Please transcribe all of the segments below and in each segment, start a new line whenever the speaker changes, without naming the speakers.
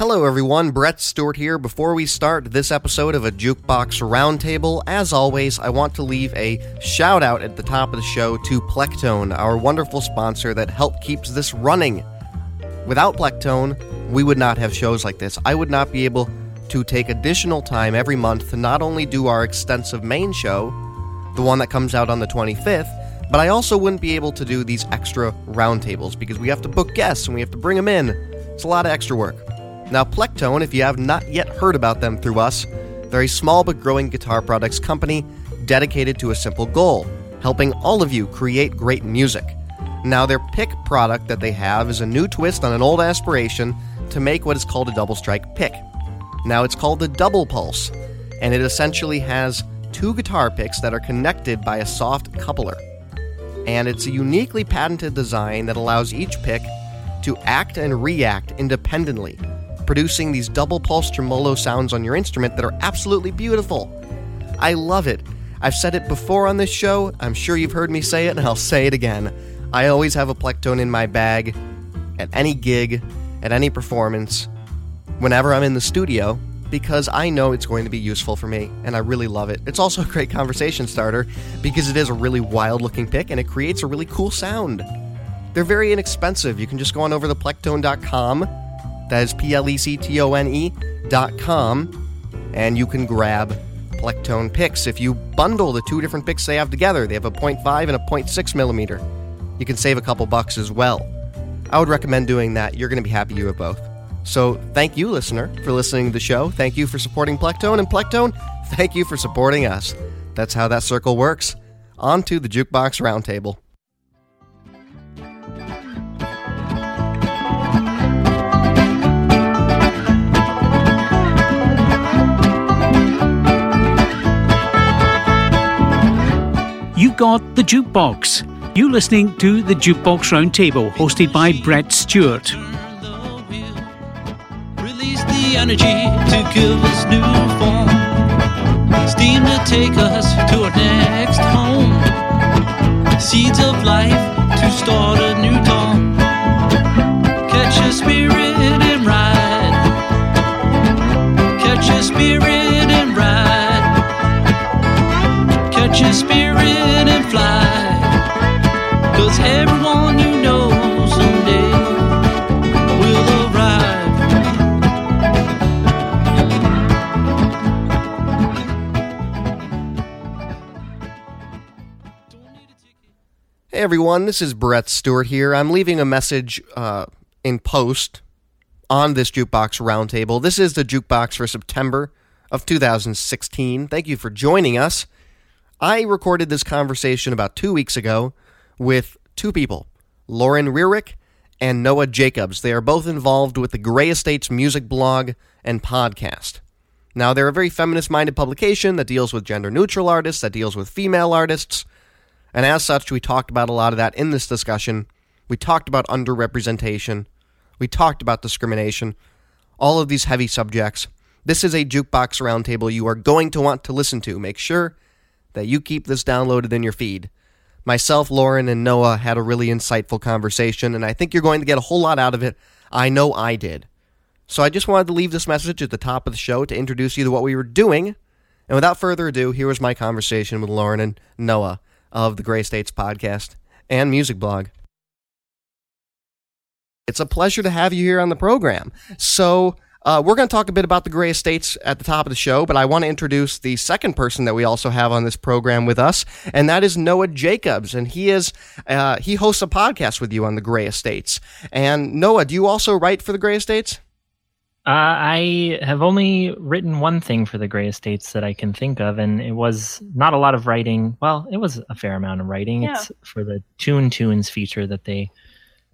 Hello, everyone. Brett Stewart here. Before we start this episode of a Jukebox Roundtable, as always, I want to leave a shout out at the top of the show to Plectone, our wonderful sponsor that helped keeps this running. Without Plectone, we would not have shows like this. I would not be able to take additional time every month to not only do our extensive main show, the one that comes out on the 25th, but I also wouldn't be able to do these extra roundtables because we have to book guests and we have to bring them in. It's a lot of extra work. Now, Plectone, if you have not yet heard about them through us, they're a small but growing guitar products company dedicated to a simple goal helping all of you create great music. Now, their pick product that they have is a new twist on an old aspiration to make what is called a double strike pick. Now, it's called the Double Pulse, and it essentially has two guitar picks that are connected by a soft coupler. And it's a uniquely patented design that allows each pick to act and react independently producing these double pulse tremolo sounds on your instrument that are absolutely beautiful. I love it. I've said it before on this show, I'm sure you've heard me say it, and I'll say it again. I always have a Plectone in my bag at any gig, at any performance, whenever I'm in the studio, because I know it's going to be useful for me, and I really love it. It's also a great conversation starter because it is a really wild looking pick and it creates a really cool sound. They're very inexpensive. You can just go on over to plectone.com that is P L E C T O N E dot com, and you can grab Plectone picks. If you bundle the two different picks they have together, they have a 0.5 and a 0.6 millimeter. You can save a couple bucks as well. I would recommend doing that. You're going to be happy you have both. So, thank you, listener, for listening to the show. Thank you for supporting Plectone, and Plectone, thank you for supporting us. That's how that circle works. On to the Jukebox Roundtable.
Got the jukebox. You listening to the Jukebox Roundtable, hosted by Brett Stewart.
Release the energy to give us new form. Steam to take us to our next home. Seeds of life to start a new dawn. Catch spirit and ride. Catch spirit and. Spirit and fly. Cause everyone you know someday.
Hey everyone, this is Brett Stewart here. I'm leaving a message uh, in post on this Jukebox Roundtable. This is the Jukebox for September of 2016. Thank you for joining us. I recorded this conversation about two weeks ago with two people, Lauren Rearick and Noah Jacobs. They are both involved with the Grey Estates music blog and podcast. Now, they're a very feminist minded publication that deals with gender neutral artists, that deals with female artists. And as such, we talked about a lot of that in this discussion. We talked about underrepresentation. We talked about discrimination. All of these heavy subjects. This is a jukebox roundtable you are going to want to listen to. Make sure that you keep this downloaded in your feed. Myself, Lauren, and Noah had a really insightful conversation, and I think you're going to get a whole lot out of it. I know I did. So I just wanted to leave this message at the top of the show to introduce you to what we were doing. And without further ado, here was my conversation with Lauren and Noah of the Grey Estates podcast and music blog. It's a pleasure to have you here on the program. So, uh, we're going to talk a bit about the Grey Estates at the top of the show, but I want to introduce the second person that we also have on this program with us, and that is Noah Jacobs, and he is uh, he hosts a podcast with you on the Grey Estates. And Noah, do you also write for the Grey Estates?
Uh, I have only written one thing for the Grey Estates that I can think of, and it was not a lot of writing. Well, it was a fair amount of writing.
Yeah.
It's for the Tune Tunes feature that they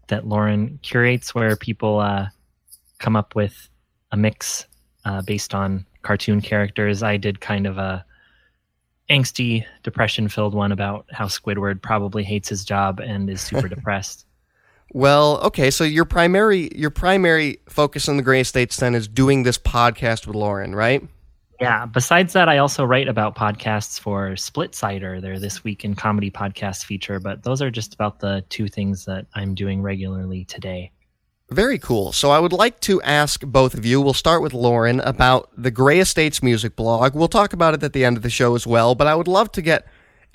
that Lauren curates, where people uh, come up with a mix uh, based on cartoon characters. I did kind of a angsty, depression-filled one about how Squidward probably hates his job and is super depressed.
Well, okay, so your primary your primary focus on the Grey Estates then is doing this podcast with Lauren, right?
Yeah. Besides that, I also write about podcasts for Splitsider. They're this week in comedy podcast feature, but those are just about the two things that I'm doing regularly today.
Very cool. So I would like to ask both of you, we'll start with Lauren, about the Grey Estates music blog. We'll talk about it at the end of the show as well, but I would love to get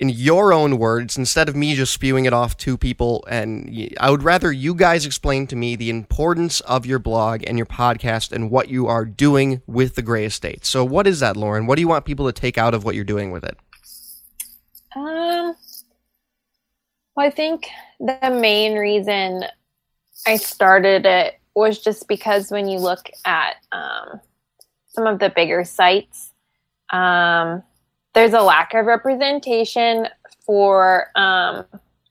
in your own words instead of me just spewing it off to people and I would rather you guys explain to me the importance of your blog and your podcast and what you are doing with the Grey Estates. So what is that, Lauren? What do you want people to take out of what you're doing with it?
Um I think the main reason I started it was just because when you look at um, some of the bigger sites, um, there's a lack of representation for um,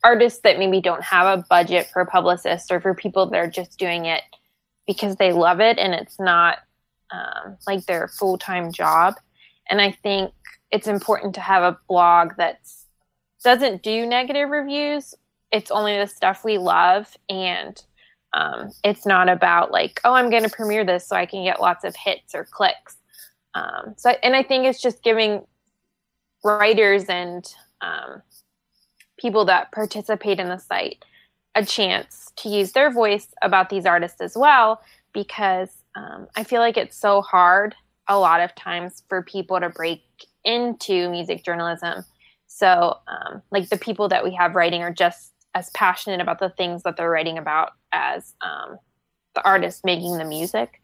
artists that maybe don't have a budget for publicists or for people that are just doing it because they love it and it's not um, like their full time job. And I think it's important to have a blog that doesn't do negative reviews. It's only the stuff we love and um, it's not about like, oh, I'm going to premiere this so I can get lots of hits or clicks. Um, so, and I think it's just giving writers and um, people that participate in the site a chance to use their voice about these artists as well, because um, I feel like it's so hard a lot of times for people to break into music journalism. So, um, like the people that we have writing are just as passionate about the things that they're writing about as um, the artist making the music.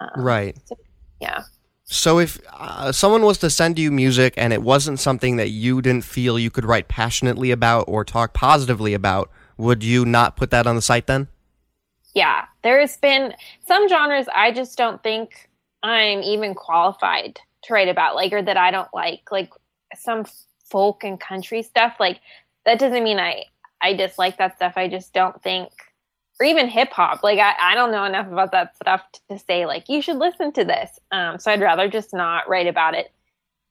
Um, right.
So, yeah.
So if uh, someone was to send you music and it wasn't something that you didn't feel you could write passionately about or talk positively about, would you not put that on the site then?
Yeah, there's been some genres I just don't think I'm even qualified to write about, like, or that I don't like, like some folk and country stuff. Like, that doesn't mean I I dislike that stuff. I just don't think, or even hip hop. Like I, I don't know enough about that stuff to, say like you should listen to this. Um, so I'd rather just not write about it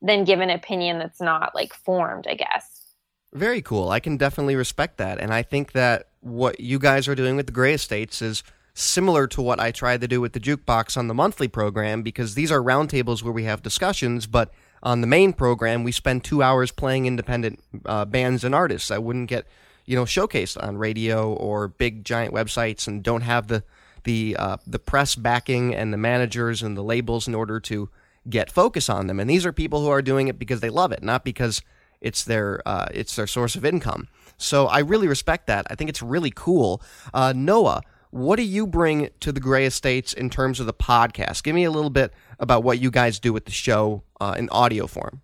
than give an opinion that's not like formed. I guess.
Very cool. I can definitely respect that, and I think that what you guys are doing with the Grey Estates is similar to what I tried to do with the jukebox on the monthly program because these are roundtables where we have discussions, but on the main program we spend two hours playing independent uh, bands and artists. I wouldn't get you know showcased on radio or big giant websites and don't have the the uh, the press backing and the managers and the labels in order to get focus on them. And these are people who are doing it because they love it, not because it's their uh, it's their source of income. So I really respect that. I think it's really cool. Uh, Noah, what do you bring to the Grey Estates in terms of the podcast? Give me a little bit about what you guys do with the show uh, in audio form.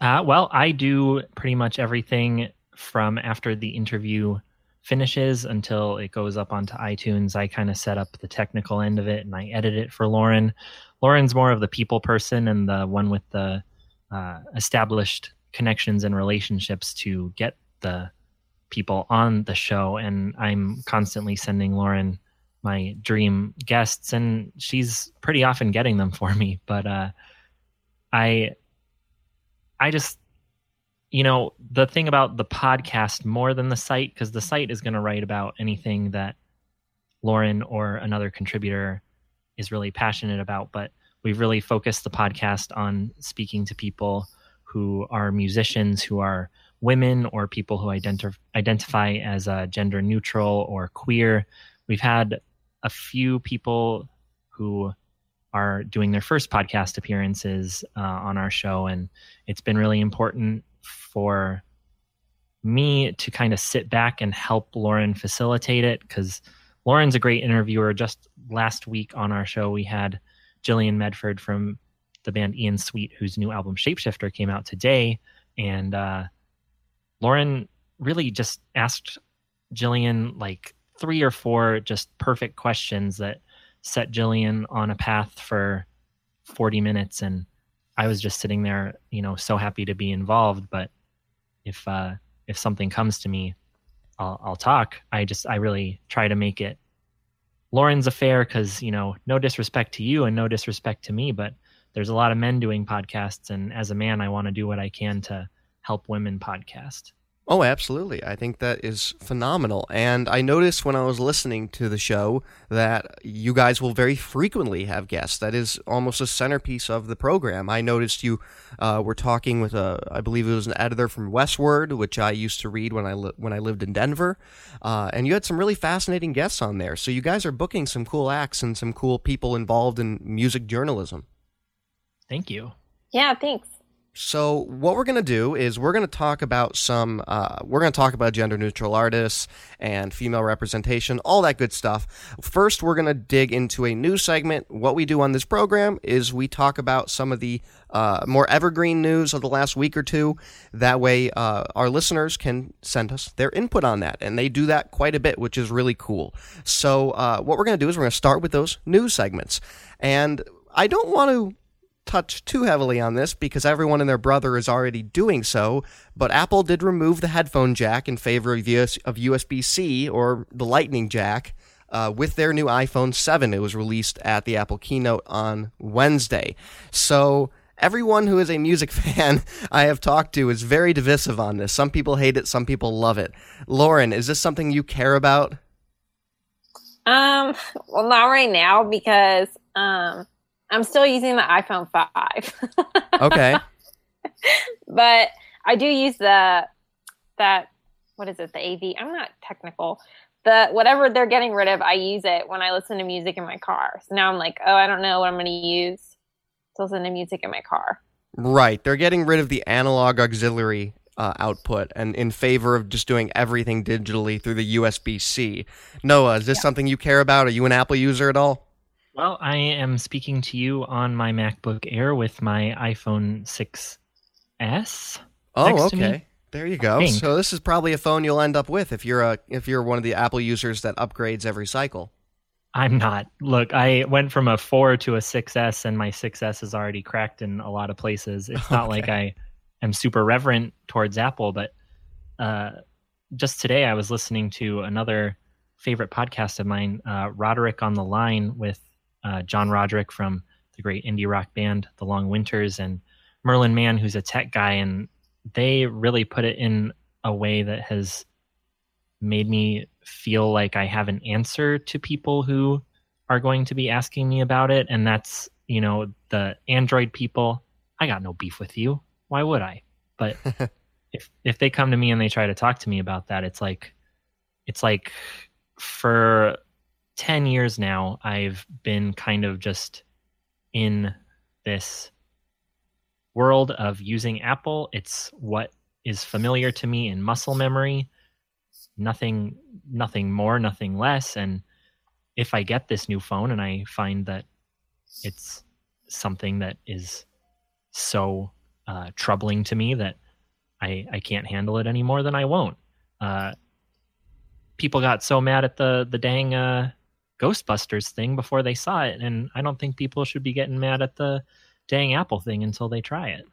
Uh, well, I do pretty much everything from after the interview finishes until it goes up onto iTunes. I kind of set up the technical end of it and I edit it for Lauren. Lauren's more of the people person and the one with the uh, established connections and relationships to get the people on the show. And I'm constantly sending Lauren my dream guests, and she's pretty often getting them for me. But uh, I, I just you know, the thing about the podcast more than the site, because the site is going to write about anything that Lauren or another contributor is really passionate about. But we've really focused the podcast on speaking to people who are musicians, who are women, or people who identi- identify as uh, gender neutral or queer. We've had a few people who are doing their first podcast appearances uh, on our show, and it's been really important for me to kind of sit back and help Lauren facilitate it because Lauren's a great interviewer. Just last week on our show, we had Jilian Medford from the band Ian Sweet, whose new album Shapeshifter came out today. And uh, Lauren really just asked Jilian like three or four just perfect questions that set Jilian on a path for 40 minutes. And I was just sitting there, you know, so happy to be involved. But if uh, if something comes to me, I'll, I'll talk. I just I really try to make it Lauren's affair because you know, no disrespect to you and no disrespect to me, but there's a lot of men doing podcasts, and as a man, I want to do what I can to help women podcast.
Oh, absolutely. I think that is phenomenal. And I noticed when I was listening to the show that you guys will very frequently have guests. That is almost a centerpiece of the program. I noticed you uh, were talking with a, I believe it was an editor from Westword, which I used to read when I li- when I lived in Denver, uh, and you had some really fascinating guests on there. So you guys are booking some cool acts and some cool people involved in music journalism.
Thank you.
Yeah, thanks.
So what we're going to do is we're going to talk about some uh, we're going to talk about gender neutral artists and female representation, all that good stuff. First, we're going to dig into a new segment. What we do on this program is we talk about some of the uh, more evergreen news of the last week or two. That way, uh, our listeners can send us their input on that, and they do that quite a bit, which is really cool. So uh, what we're going to do is we're going to start with those news segments, and I don't want to touch too heavily on this because everyone and their brother is already doing so, but Apple did remove the headphone jack in favor of, US, of USB C or the Lightning jack. Uh, with their new iPhone 7, it was released at the Apple keynote on Wednesday. So, everyone who is a music fan I have talked to is very divisive on this. Some people hate it, some people love it. Lauren, is this something you care about?
Um, well, not right now because um, I'm still using the iPhone 5.
okay.
But I do use the that what is it? The AV. I'm not technical. The whatever they're getting rid of, I use it when I listen to music in my car. So now I'm like, oh, I don't know what I'm going to use to listen to music in my car.
Right. They're getting rid of the analog auxiliary uh, output and in favor of just doing everything digitally through the USB C. Noah, is this yeah. something you care about? Are you an Apple user at all?
Well, I am speaking to you on my MacBook Air with my iPhone 6s.
Oh, okay. There you go. So this is probably a phone you'll end up with if you're a if you're one of the Apple users that upgrades every cycle.
I'm not. Look, I went from a 4 to a 6S and my 6S is already cracked in a lot of places. It's not okay. like I am super reverent towards Apple, but uh, just today I was listening to another favorite podcast of mine, uh, Roderick on the Line with uh, John Roderick from the great indie rock band The Long Winters and Merlin Mann, who's a tech guy, and they really put it in a way that has made me feel like I have an answer to people who are going to be asking me about it. And that's, you know, the Android people. I got no beef with you. Why would I? But if if they come to me and they try to talk to me about that, it's like it's like for 10 years now, I've been kind of just in this world of using Apple. It's what is familiar to me in muscle memory. Nothing nothing more, nothing less. And if I get this new phone and I find that it's something that is so uh, troubling to me that I, I can't handle it anymore, then I won't. Uh, people got so mad at the the dang uh, Ghostbusters thing before they saw it, and I don't think people should be getting mad at the dang Apple thing until they try it.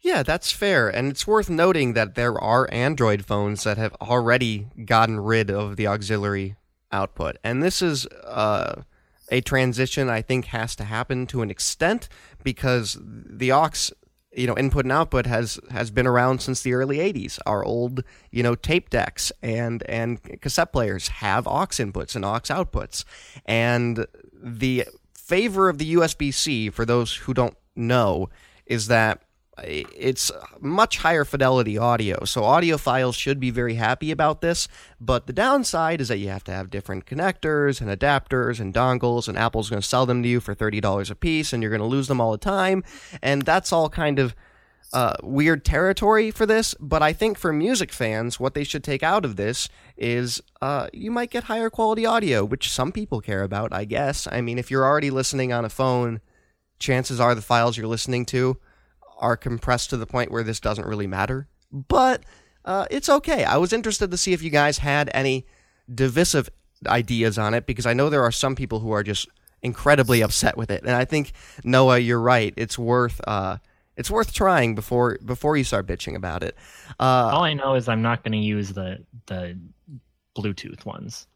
Yeah, that's fair. And it's worth noting that there are Android phones that have already gotten rid of the auxiliary output. And this is uh, a transition I think has to happen to an extent because the aux you know input and output has has been around since the early 80s our old you know tape decks and and cassette players have aux inputs and aux outputs. And the favor of the USB-C for those who don't know is that it's much higher fidelity audio. So audiophiles should be very happy about this, but the downside is that you have to have different connectors and adapters and dongles and Apple's going to sell them to you for $30 a piece and you're going to lose them all the time, and that's all kind of uh, weird territory for this, but I think for music fans, what they should take out of this is uh, you might get higher quality audio, which some people care about, I guess. I mean, if you're already listening on a phone, chances are the files you're listening to are compressed to the point where this doesn't really matter. But uh, it's okay. I was interested to see if you guys had any divisive ideas on it because I know there are some people who are just incredibly upset with it. And I think Noah, you're right. It's worth uh, it's worth trying before before you start bitching about it.
Uh, All I know is I'm not going to use the the Bluetooth ones.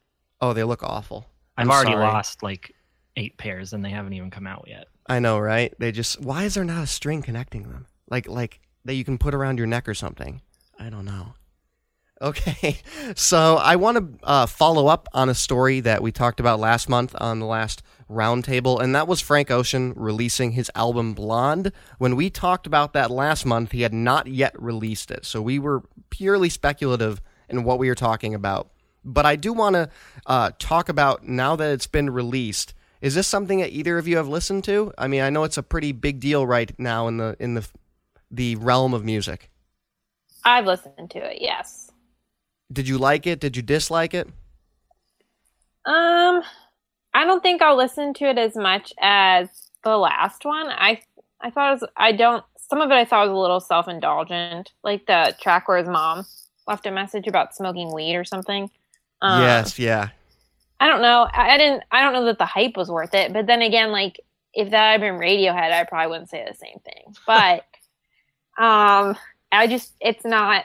Oh, they look awful.
I've I'm already sorry. lost like eight pairs and they haven't even come out yet.
I know, right? They just why is there not a string connecting them? Like like that you can put around your neck or something? I don't know. Okay, so I want to uh, follow up on a story that we talked about last month on the last roundtable, and that was Frank Ocean releasing his album Blonde. When we talked about that last month, he had not yet released it, so we were purely speculative in what we were talking about. But I do want to uh, talk about now that it's been released. Is this something that either of you have listened to? I mean, I know it's a pretty big deal right now in the in the the realm of music.
I've listened to it. Yes.
Did you like it? Did you dislike it?
Um, I don't think I'll listen to it as much as the last one. I I thought it was, I don't some of it I thought was a little self indulgent, like the track where his mom left a message about smoking weed or something.
Um, yes, yeah.
I don't know. I, I, didn't. I don't know that the hype was worth it. But then again, like if that had been Radiohead, I probably wouldn't say the same thing. But um, I just it's not.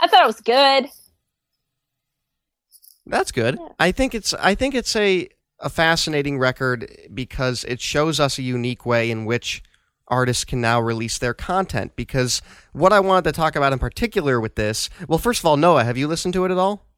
I thought it was good.
That's good. Yeah. I think it's I think it's a a fascinating record because it shows us a unique way in which artists can now release their content because what I wanted to talk about in particular with this, well first of all, Noah, have you listened to it at all?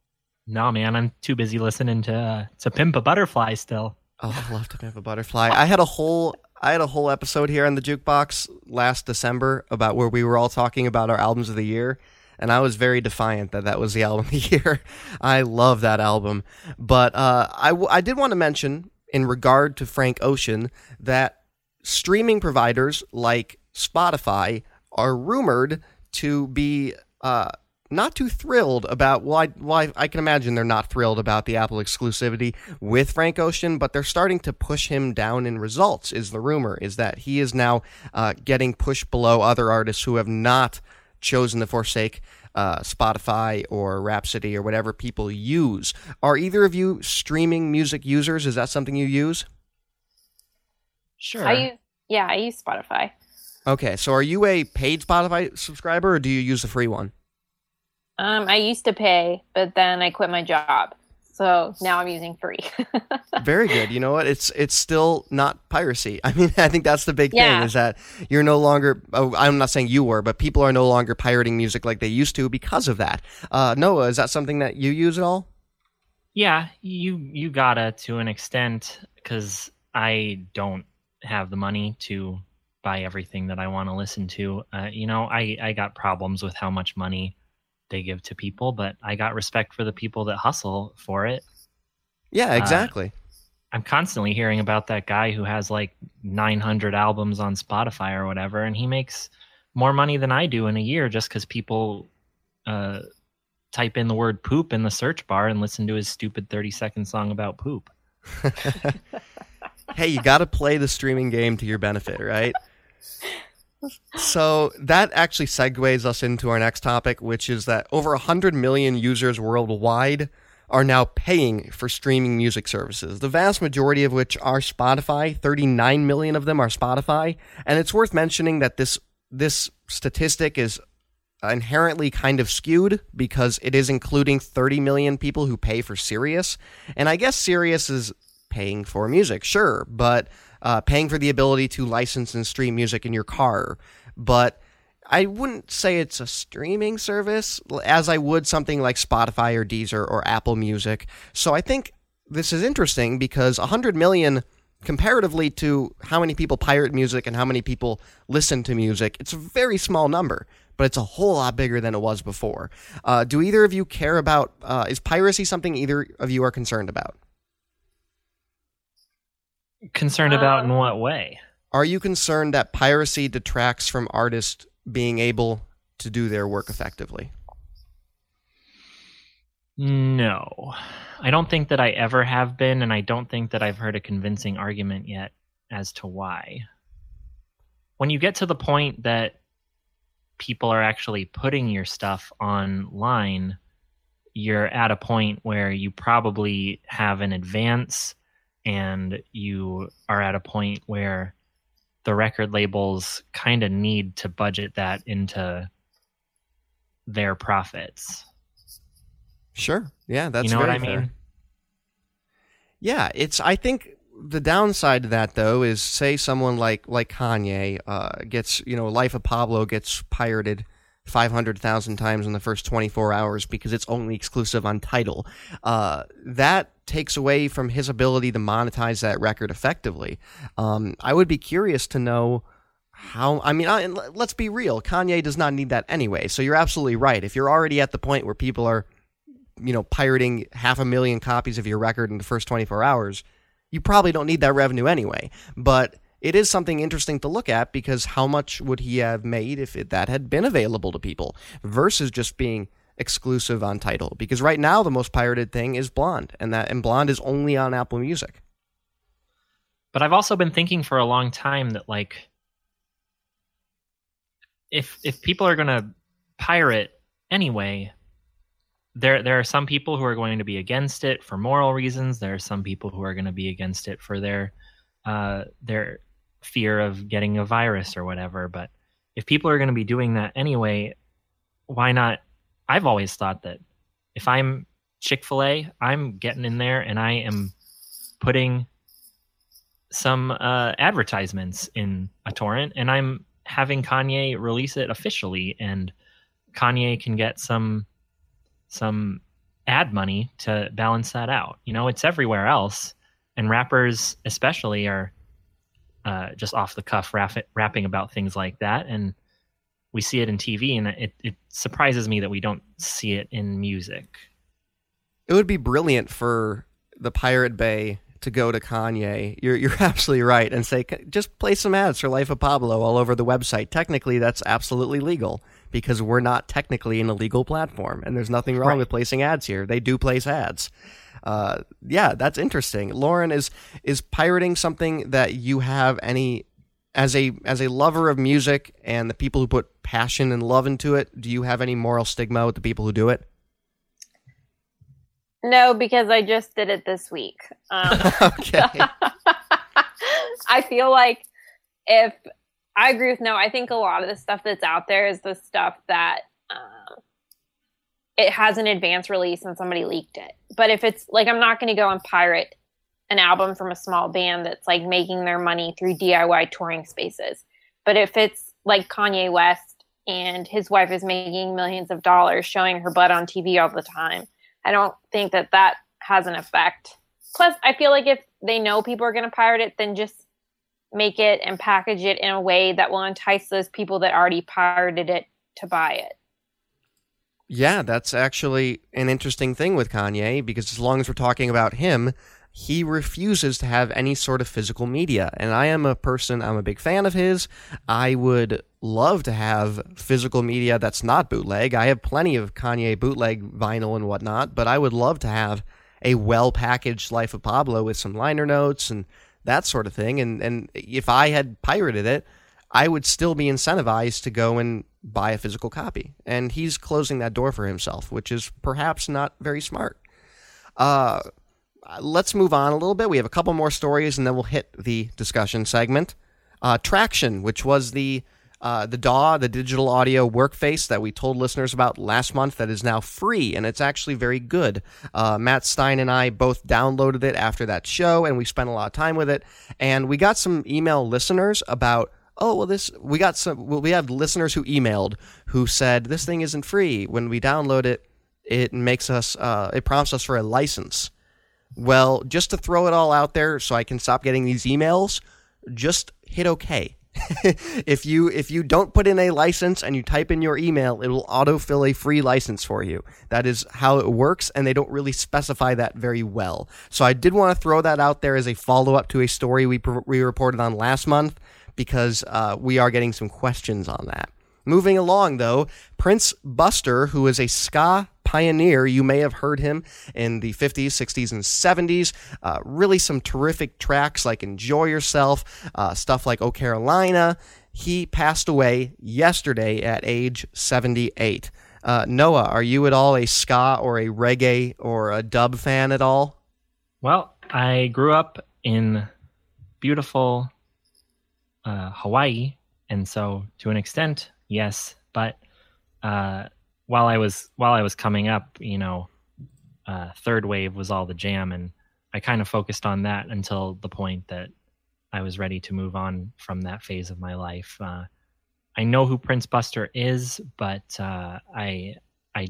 No, man, I'm too busy listening to uh, to Pimp a Butterfly still.
Oh, I love to Pimp a Butterfly. I had a whole I had a whole episode here on the jukebox last December about where we were all talking about our albums of the year and I was very defiant that that was the album of the year. I love that album, but uh, I, w- I did want to mention in regard to Frank Ocean that streaming providers like Spotify are rumored to be uh, not too thrilled about. Well, I, well I, I, can imagine they're not thrilled about the Apple exclusivity with Frank Ocean, but they're starting to push him down in results. Is the rumor is that he is now uh, getting pushed below other artists who have not chosen to forsake uh, Spotify or Rhapsody or whatever people use. Are either of you streaming music users? Is that something you use?
Sure.
I use, yeah, I use Spotify.
Okay, so are you a paid Spotify subscriber or do you use the free one?
Um, I used to pay, but then I quit my job. So now I'm using free.
Very good. You know what? It's it's still not piracy. I mean, I think that's the big yeah. thing is that you're no longer. Oh, I'm not saying you were, but people are no longer pirating music like they used to because of that. Uh, Noah, is that something that you use at all?
Yeah, you you gotta to an extent because I don't have the money to buy everything that I want to listen to. Uh, you know, I I got problems with how much money they give to people, but I got respect for the people that hustle for it.
Yeah, uh, exactly. Uh,
I'm constantly hearing about that guy who has like 900 albums on Spotify or whatever, and he makes more money than I do in a year just because people uh, type in the word poop in the search bar and listen to his stupid 30 second song about poop.
hey, you got to play the streaming game to your benefit, right? so that actually segues us into our next topic, which is that over 100 million users worldwide are now paying for streaming music services, the vast majority of which are Spotify. 39 million of them are Spotify. And it's worth mentioning that this, this statistic is inherently kind of skewed because it is including 30 million people who pay for Sirius. And I guess Sirius is paying for music, sure, but uh, paying for the ability to license and stream music in your car. But I wouldn't say it's a streaming service as I would something like Spotify or Deezer or Apple Music. So I think this is interesting because 100 million comparatively to how many people pirate music and how many people listen to music, it's a very small number, but it's a whole lot bigger than it was before. Uh, do either of you care about, uh, is piracy something either of you are concerned about?
Concerned about in um, what way?
Are you concerned that piracy detracts from artists being able to do their work effectively?
No. I don't think that I ever have been, and I don't think that I've heard a convincing argument yet as to why. When you get to the point that people are actually putting your stuff online, you're at a point where you probably have an advance and you are at a point where the record labels kind of need to budget that into their profits.
Sure. Yeah, that's
you know
what
I
fair.
mean.
Yeah, it's. I think the downside to that though is, say, someone like like Kanye uh, gets, you know, Life of Pablo gets pirated 500,000 times in the first 24 hours because it's only exclusive on Tidal. Uh, that takes away from his ability to monetize that record effectively. Um, I would be curious to know how. I mean, I, let's be real. Kanye does not need that anyway. So you're absolutely right. If you're already at the point where people are, you know, pirating half a million copies of your record in the first 24 hours, you probably don't need that revenue anyway. But it is something interesting to look at because how much would he have made if it, that had been available to people versus just being exclusive on Tidal? Because right now the most pirated thing is Blonde, and that and Blonde is only on Apple Music.
But I've also been thinking for a long time that like if if people are going to pirate anyway, there there are some people who are going to be against it for moral reasons. There are some people who are going to be against it for their uh, their fear of getting a virus or whatever. But if people are going to be doing that anyway, why not? I've always thought that if I'm Chick fil A, I'm getting in there and I am putting some uh, advertisements in a torrent and I'm having Kanye release it officially and Kanye can get some some ad money to balance that out. You know, it's everywhere else and rappers especially are uh, just off the cuff rap- rapping about things like that, and we see it in TV, and it, it surprises me that we don't see it in music.
It would be brilliant for the Pirate Bay to go to Kanye. You're you're absolutely right, and say just play some ads for Life of Pablo all over the website. Technically, that's absolutely legal because we're not technically an illegal platform, and there's nothing wrong right. with placing ads here. They do place ads uh, yeah, that's interesting. Lauren is is pirating something that you have any as a as a lover of music and the people who put passion and love into it. Do you have any moral stigma with the people who do it?
No, because I just did it this week. Um, okay. I feel like if I agree with no, I think a lot of the stuff that's out there is the stuff that um, it has an advance release and somebody leaked it. But if it's like I'm not going to go and pirate an album from a small band that's like making their money through DIY touring spaces. But if it's like Kanye West and his wife is making millions of dollars showing her butt on TV all the time, I don't think that that has an effect. Plus, I feel like if they know people are going to pirate it, then just make it and package it in a way that will entice those people that already pirated it to buy it.
Yeah, that's actually an interesting thing with Kanye because as long as we're talking about him, he refuses to have any sort of physical media. And I am a person, I'm a big fan of his. I would love to have physical media that's not bootleg. I have plenty of Kanye bootleg vinyl and whatnot, but I would love to have a well packaged Life of Pablo with some liner notes and that sort of thing. And, and if I had pirated it, I would still be incentivized to go and buy a physical copy. And he's closing that door for himself, which is perhaps not very smart. Uh, let's move on a little bit. We have a couple more stories, and then we'll hit the discussion segment. Uh, Tracktion, which was the uh, the DAW, the digital audio workface that we told listeners about last month, that is now free, and it's actually very good. Uh, Matt Stein and I both downloaded it after that show, and we spent a lot of time with it. And we got some email listeners about oh well this we got some well, we have listeners who emailed who said this thing isn't free. When we download it it makes us uh, it prompts us for a license. Well just to throw it all out there so i can stop getting these emails just hit okay if you if you don't put in a license and you type in your email it will autofill a free license for you. That is how it works and they don't really specify that very well. So i did want to throw that out there as a follow-up to a story we, we reported on last month because uh, we are getting some questions on that. Moving along, though, Prince Buster, who is a ska pioneer, you may have heard him in the 50s, 60s, and 70s. Uh, really, some terrific tracks like Enjoy Yourself, uh, stuff like Oh Carolina. He passed away yesterday at age 78. Uh, Noah, are you at all a ska or a reggae or a dub fan at all?
Well, I grew up in beautiful uh, Hawaii, and so to an extent, yes. But uh, while I was while I was coming up, you know, uh, third wave was all the jam, and I kind of focused on that until the point that I was ready to move on from that phase of my life. Uh, I know who Prince Buster is, but uh, I I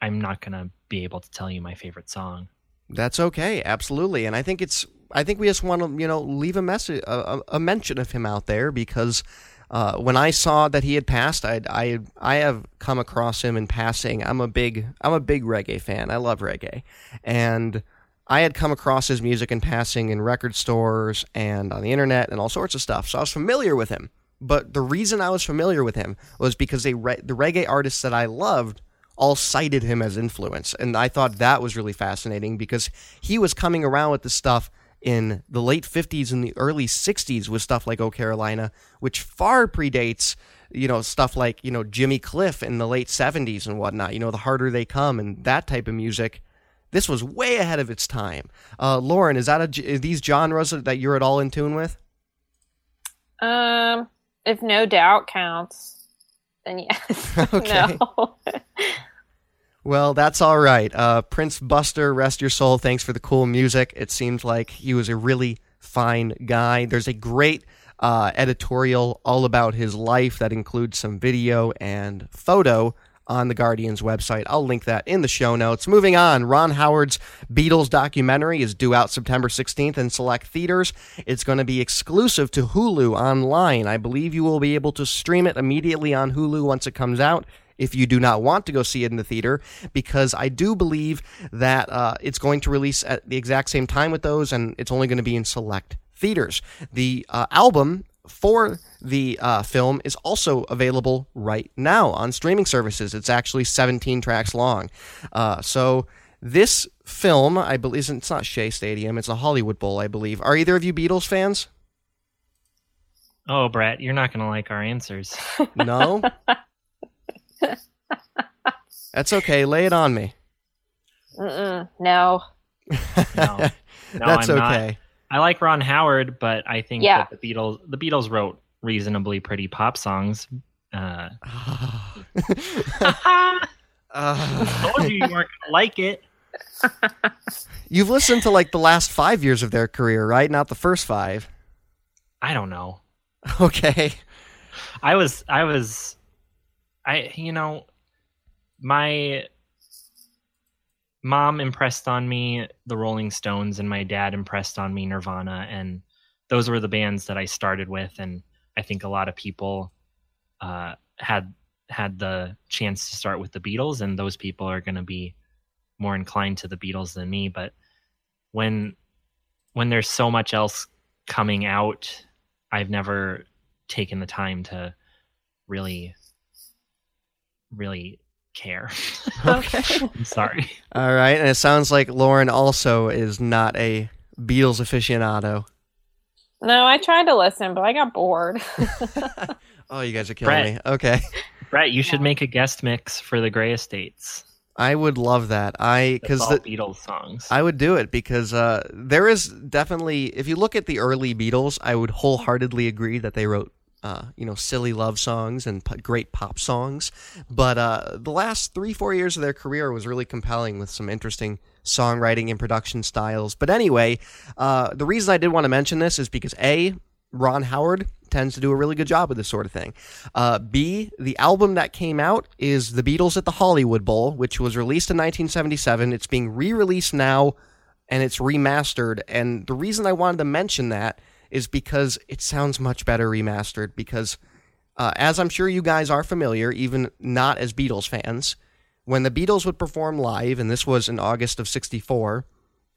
I'm not gonna be able to tell you my favorite song.
That's okay, absolutely. And I think it's I think we just want to you know leave a message a, a mention of him out there because uh, when I saw that he had passed, I, I I have come across him in passing. I'm a big I'm a big reggae fan. I love reggae, and I had come across his music in passing in record stores and on the internet and all sorts of stuff. So I was familiar with him. But the reason I was familiar with him was because they re- the reggae artists that I loved all cited him as influence, and I thought that was really fascinating because he was coming around with the stuff in the late 50s and the early 60s with stuff like Oh Carolina, which far predates, you know, stuff like, you know, Jimmy Cliff in the late 70s and whatnot, you know, The Harder They Come and that type of music. This was way ahead of its time. Uh, Lauren, is that a, are these genres that you're at all in tune with?
Um, if no doubt counts, then yes.
Okay.
no.
Well, that's all right. Uh, Prince Buster, rest your soul. Thanks for the cool music. It seemed like he was a really fine guy. There's a great uh, editorial all about his life that includes some video and photo on the Guardian's website. I'll link that in the show notes. Moving on, Ron Howard's Beatles documentary is due out September 16th in select theaters. It's going to be exclusive to Hulu online. I believe you will be able to stream it immediately on Hulu once it comes out if you do not want to go see it in the theater, because I do believe that uh, it's going to release at the exact same time with those, and it's only going to be in select theaters. The uh, album for the uh, film is also available right now on streaming services. It's actually 17 tracks long. Uh, so this film, I believe, it's not Shea Stadium, it's a Hollywood Bowl, I believe. Are either of you Beatles fans?
Oh, Brett, you're not gonna like our answers.
No? That's okay. Lay it on me.
Mm-mm, no.
No, no
That's
I'm
okay.
Not. I like Ron Howard, but I think
Yeah.
that the Beatles the Beatles wrote reasonably pretty pop songs. Uh,
Uh,
told you you weren't gonna like it.
you've listened to like the last five years of their career, right? Not the first five.
I don't know.
Okay.
I was I was I you know my mom impressed on me the Rolling Stones and my dad impressed on me Nirvana and those were the bands that I started with and I think a lot of people uh, had had the chance to start with the Beatles and those people are going to be more inclined to the Beatles than me but when when there's so much else coming out I've never taken the time to really really care.
Okay.
I'm sorry.
All right. And it sounds like Lauren also is not a Beatles aficionado.
No, I tried to listen, but I got bored.
Oh, you guys are killing
Brett.
me. Okay.
Brett, you should make a guest mix for the Grey Estates.
I would love that. I because the,
Beatles songs.
I would do it because uh, there is definitely, if you look at the early Beatles, I would wholeheartedly agree that they wrote, uh, you know, silly love songs and p- great pop songs. But uh, the last three, four years of their career was really compelling with some interesting songwriting and production styles. But anyway, uh, the reason I did want to mention this is because A, Ron Howard tends to do a really good job with this sort of thing. Uh, B, the album that came out is The Beatles at the Hollywood Bowl, which was released in 1977. It's being re released now and it's remastered. And the reason I wanted to mention that is because it sounds much better remastered. Because, uh, as I'm sure you guys are familiar, even not as Beatles fans, when the Beatles would perform live, and this was in August of 64,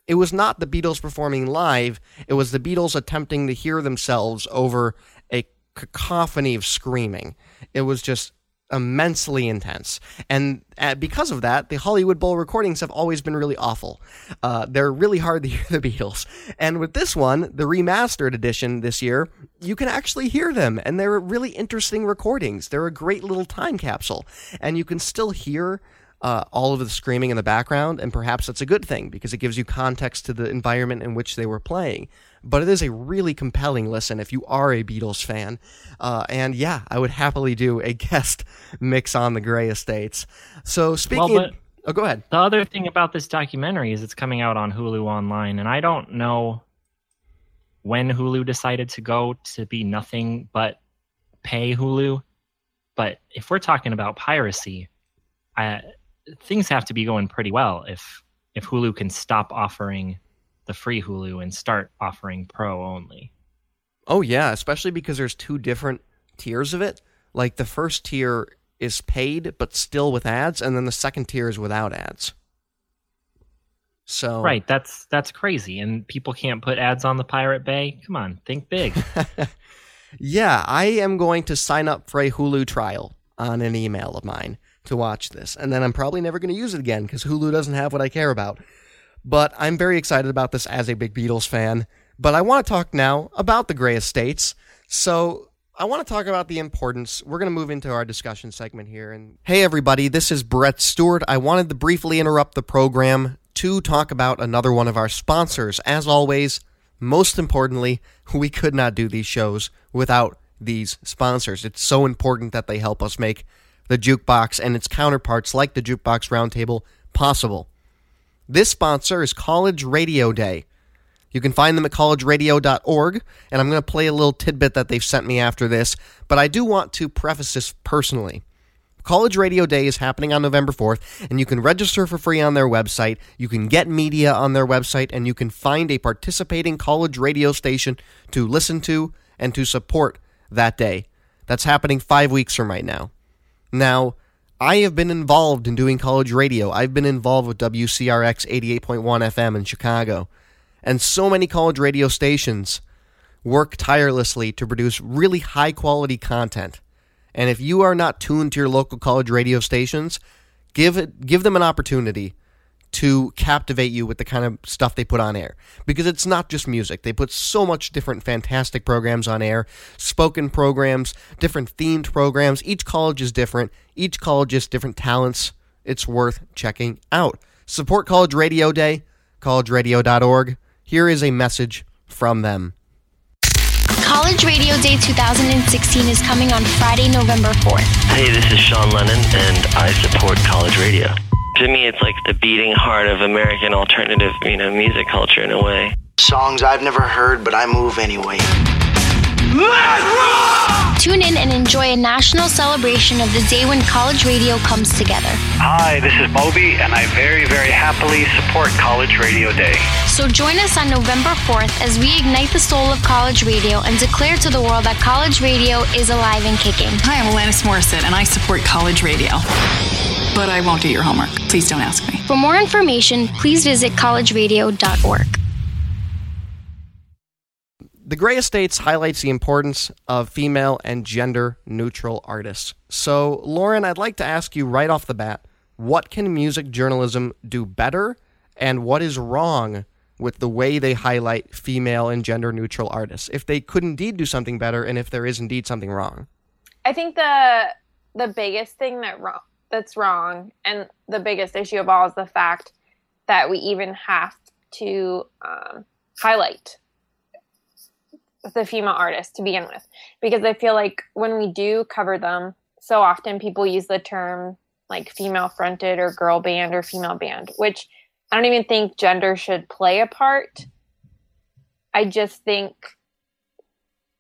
it was not the Beatles performing live, it was the Beatles attempting to hear themselves over a cacophony of screaming. It was just immensely intense. And uh, because of that, the Hollywood Bowl recordings have always been really awful. Uh, they're really hard to hear the Beatles. And with this one, the remastered edition this year, you can actually hear them. And they're really interesting recordings. They're a great little time capsule. And you can still hear uh, all of the screaming in the background, and perhaps that's a good thing because it gives you context to the environment in which they were playing. But it is a really compelling listen if you are a Beatles fan. Uh, and yeah, I would happily do a guest mix on the Grey Estates. So speaking, of, oh, go ahead.
The other thing about this documentary is it's coming out on Hulu online, and I don't know when Hulu decided to go to be nothing but pay Hulu. But if we're talking about piracy, I, things have to be going pretty well if if Hulu can stop offering the free Hulu and start offering pro only.
Oh yeah, especially because there's two different tiers of it. Like the first tier is paid but still with ads, and then the second tier is without ads. So
Right, that's that's crazy, and people can't put ads on the Pirate Bay. Come on, think big.
yeah, I am going to sign up for a Hulu trial on an email of mine to watch this, and then I'm probably never going to use it again because Hulu doesn't have what I care about. But I'm very excited about this as a big Beatles fan. But I want to talk now about the Grey Estates. So I want to talk about the importance. We're going to move into our discussion segment here. And hey, everybody, this is Brett Stewart. I wanted to briefly interrupt the program to talk about another one of our sponsors. As always, most importantly, we could not do these shows without these sponsors. It's so important that they help us make the jukebox and its counterparts, like the Jukebox Roundtable, possible. This sponsor is College Radio Day. You can find them at collegeradio.org, and I'm going to play a little tidbit that they've sent me after this, but I do want to preface this personally. College Radio Day is happening on November 4th, and you can register for free on their website. You can get media on their website, and you can find a participating college radio station to listen to and to support that day. That's happening five weeks from right now. Now, I have been involved in doing college radio. I've been involved with WCRX 88.1 FM in Chicago. And so many college radio stations work tirelessly to produce really high quality content. And if you are not tuned to your local college radio stations, give it give them an opportunity to captivate you with the kind of stuff they put on air because it's not just music. They put so much different fantastic programs on air, spoken programs, different themed programs. Each college is different. Each college has different talents. It's worth checking out. Support College Radio Day, collegeradio.org. Here is a message from them.
College Radio Day 2016 is coming on Friday, November 4th.
Hey, this is Sean Lennon, and I support college radio. To me, it's like the beating heart of American alternative, you know, music culture in a way.
Songs I've never heard, but I move anyway.
Tune in and enjoy a national celebration of the day when college radio comes together.
Hi, this is Moby, and I very, very happily support College Radio Day.
So join us on November 4th as we ignite the soul of college radio and declare to the world that college radio is alive and kicking.
Hi, I'm Alanis Morissette, and I support college radio. But I won't do your homework. Please don't ask me.
For more information, please visit collegeradio.org.
The Grey Estates highlights the importance of female and gender neutral artists. So, Lauren, I'd like to ask you right off the bat what can music journalism do better, and what is wrong with the way they highlight female and gender neutral artists? If they could indeed do something better, and if there is indeed something wrong.
I think the the biggest thing that wrong that's wrong, and the biggest issue of all is the fact that we even have to um, highlight the female artists to begin with. Because i feel like when we do cover them so often people use the term like female fronted or girl band or female band which i don't even think gender should play a part. I just think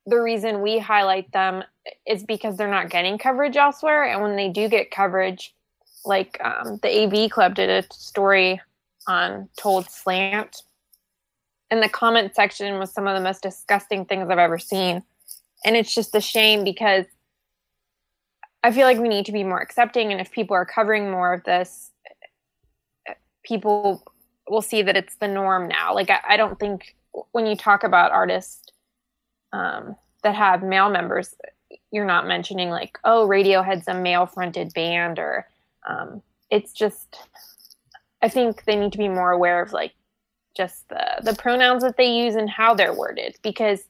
the reason we highlight them is because they're not getting coverage elsewhere and when they do get coverage like um, the av club did a story on told slant and the comment section was some of the most disgusting things I've ever seen. And it's just a shame because I feel like we need to be more accepting. And if people are covering more of this, people will see that it's the norm now. Like, I, I don't think when you talk about artists um, that have male members, you're not mentioning, like, oh, Radiohead's a male fronted band, or um, it's just, I think they need to be more aware of, like, just the the pronouns that they use and how they're worded because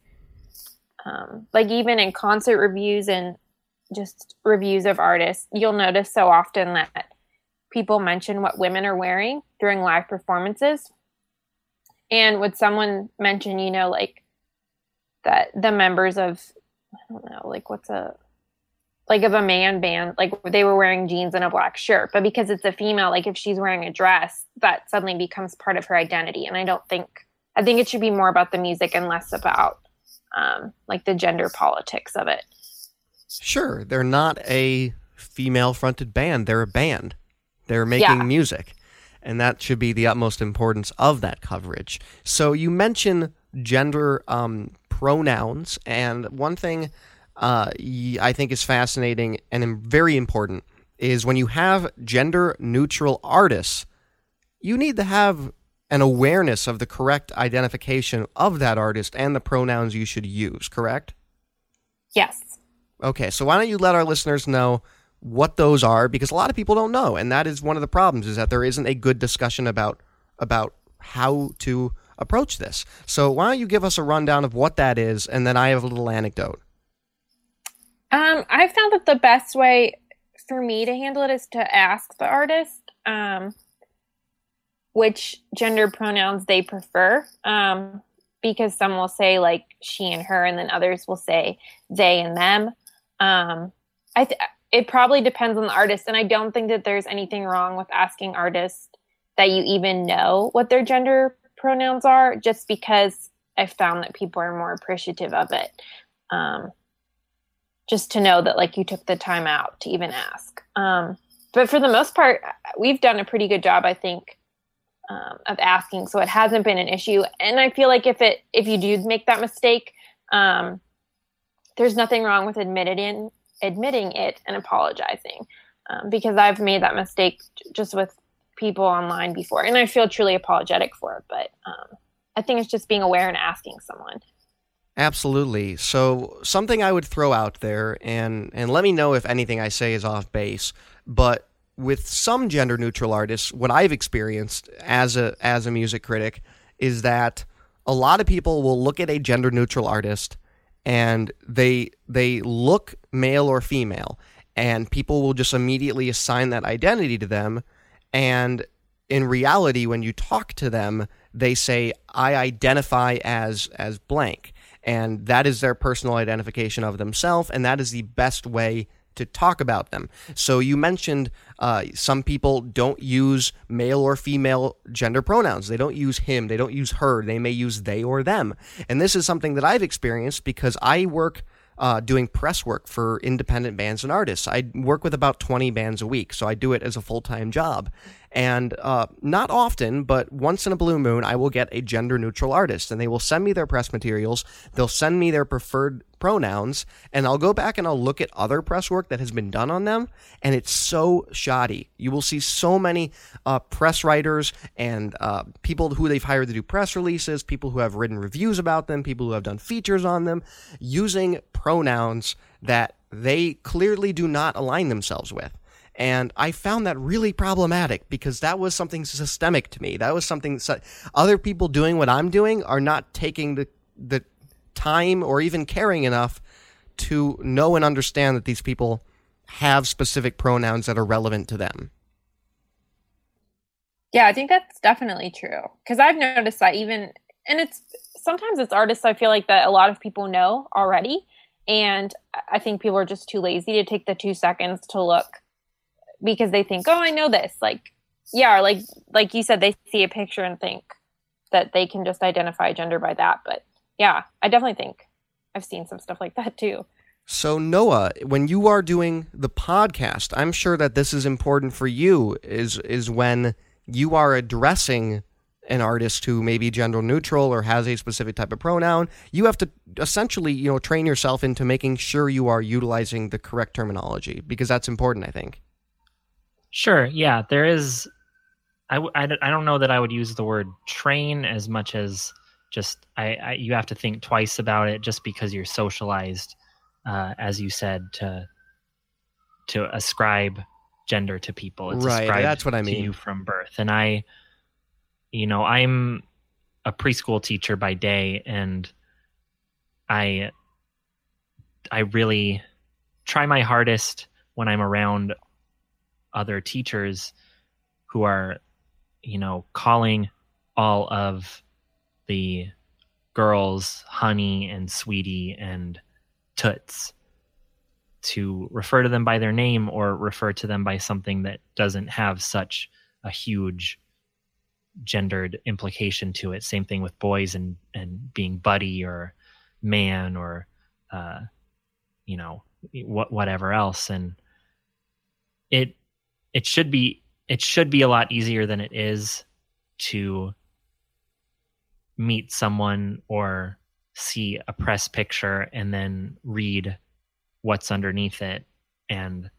um, like even in concert reviews and just reviews of artists you'll notice so often that people mention what women are wearing during live performances. And would someone mention you know like that the members of i don't know like what's a like of a man band like they were wearing jeans and a black shirt but because it's a female like if she's wearing a dress that suddenly becomes part of her identity and i don't think i think it should be more about the music and less about um, like the gender politics of it
Sure, they're not a female fronted band, they're a band. They're making
Yeah.
music. And that should be the utmost importance of that coverage. So you mention gender um, pronouns, and one thing uh, I think is fascinating and very important is when you have gender neutral artists, you need to have an awareness of the correct identification of that artist and the pronouns you should use, correct?
Yes.
Okay, so why don't you let our listeners know what those are because a lot of people don't know and that is one of the problems is that there isn't a good discussion about about how to approach this. So why don't you give us a rundown of what that is and then I have a little anecdote.
Um, I found that the best way for me to handle it is to ask the artist um, which gender pronouns they prefer. Um, because some will say like she and her, and then others will say they and them. Um, I th- it probably depends on the artist, and I don't think that there's anything wrong with asking artists that you even know what their gender pronouns are, just because I've found that people are more appreciative of it. Um, just to know that like you took the time out to even ask. Um, but for the most part, we've done a pretty good job, I think, um, of asking, so it hasn't been an issue. And I feel like if it if you do make that mistake, um, there's nothing wrong with admitting admitting it and apologizing, um, because I've made that mistake just with people online before, and I feel truly apologetic for it. But um, I think it's just being aware and asking someone.
Absolutely. So something I would throw out there and and let me know if anything I say is off base, but with some gender neutral artists, what I've experienced as a as a music critic is that a lot of people will look at a gender neutral artist and they they look male or female and people will just immediately assign that identity to them and in reality when you talk to them they say i identify as as blank. And that is their personal identification of themselves and that is the best way to talk about them. So you mentioned uh, some people don't use male or female gender pronouns. They don't use him. They don't use her. They may use they or them. And this is something that i've experienced because i work uh, doing press work for independent bands and artists. I work with about 20 bands a week, so I do it as a full time job. And uh, not often, but once in a blue moon, I will get a gender neutral artist, and they will send me their press materials. They'll send me their preferred pronouns, and I'll go back and I'll look at other press work that has been done on them, and it's so shoddy. You will see so many uh, press writers and uh, people who they've hired to do press releases, people who have written reviews about them, people who have done features on them, using pronouns that they clearly do not align themselves with. And I found that really problematic because that was something systemic to me. That was something so- other people doing what I'm doing are not taking the the time or even caring enough to know and understand that these people have specific pronouns that are relevant to them.
Yeah, I think that's definitely true because I've noticed that even, and it's sometimes it's artists I feel like that a lot of people know already, and I think people are just too lazy to take the two seconds to look because they think, oh, I know this. Like, yeah, like like you said, they see a picture and think that they can just identify gender by that. But yeah, I definitely think I've seen some stuff like that too.
So Noah, when you are doing the podcast, I'm sure that this is important for you is is when you are addressing an artist who may be gender neutral or has a specific type of pronoun, you have to essentially, you know, train yourself into making sure you are utilizing the correct terminology because that's important, I think.
Sure. Yeah, there is. I I don't know that I would use the word train as much as just I, I you have to think twice about it just because you're socialized, uh, as you said, to to ascribe gender to people. It's
Right, that's what I
to
mean.
you from birth, and I, you know, I'm a preschool teacher by day, and I I really try my hardest when I'm around other teachers who are, you know, calling all of the girls honey and sweetie and toots to refer to them by their name or refer to them by something that doesn't have such a huge gendered implication to it. Same thing with boys and and being buddy or man or uh, you know what whatever else and it it should be it should be a lot easier than it is to meet someone or see a press picture and then read what's underneath it and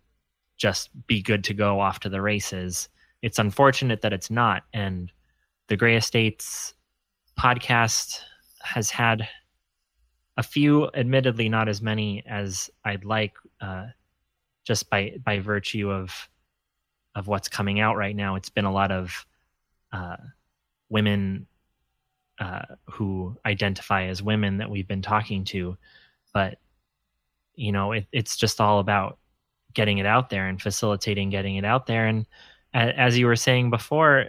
just be good to go off to the races. It's unfortunate that it's not. And the Grey Estates podcast has had a few, admittedly not as many as I'd like, uh, just by by virtue of of what's coming out right now. It's been a lot of uh, women uh, who identify as women that we've been talking to, but you know, it, it's just all about getting it out there and facilitating getting it out there. And as you were saying before,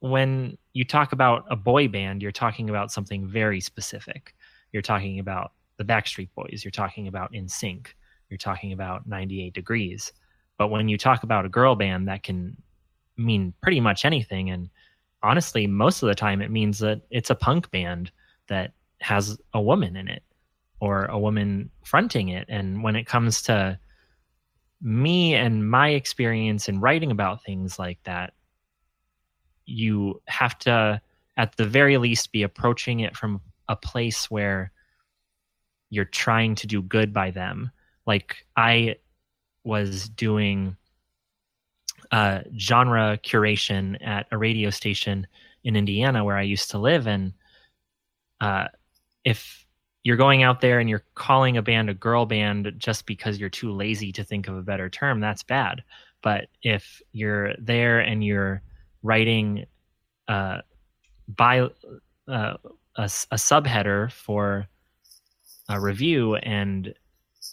when you talk about a boy band, you're talking about something very specific. You're talking about the Backstreet Boys. You're talking about NSYNC. You're talking about 98 Degrees. But when you talk about a girl band, that can mean pretty much anything. And honestly, most of the time, it means that it's a punk band that has a woman in it or a woman fronting it. And when it comes to me and my experience in writing about things like that, you have to, at the very least, be approaching it from a place where you're trying to do good by them. Like I was doing uh, genre curation at a radio station in Indiana where I used to live, and uh, if you're going out there and you're calling a band a girl band just because you're too lazy to think of a better term, that's bad. But if you're there and you're writing uh, by uh, a, a subheader for a review and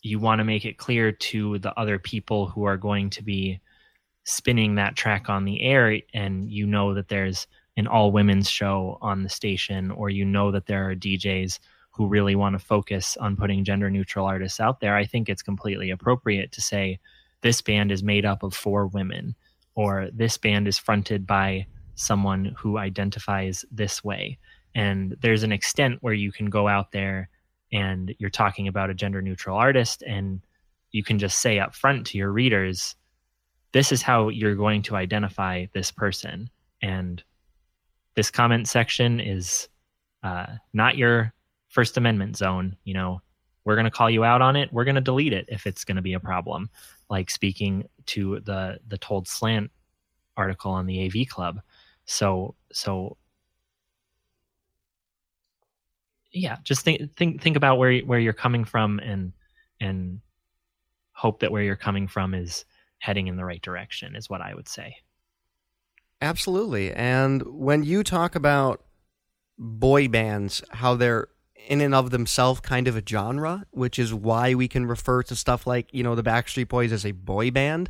you want to make it clear to the other people who are going to be spinning that track on the air and you know that there's an all women's show on the station or you know that there are DJs who really want to focus on putting gender neutral artists out there, I think it's completely appropriate to say this band is made up of four women or this band is fronted by someone who identifies this way. And there's an extent where you can go out there and you're talking about a gender neutral artist and you can just say up front to your readers this is how you're going to identify this person. And this comment section is uh, not your first amendment zone you know? We're going to call you out on it. We're going to delete it if it's going to be a problem. Like speaking to the the told slant article on the av club. So so yeah, just think think think about where where you're coming from and and hope that where you're coming from is heading in the right direction is what I would say.
Absolutely. And when you talk about boy bands, how they're in and of themselves kind of a genre, which is why we can refer to stuff like, you know, the Backstreet Boys as a boy band.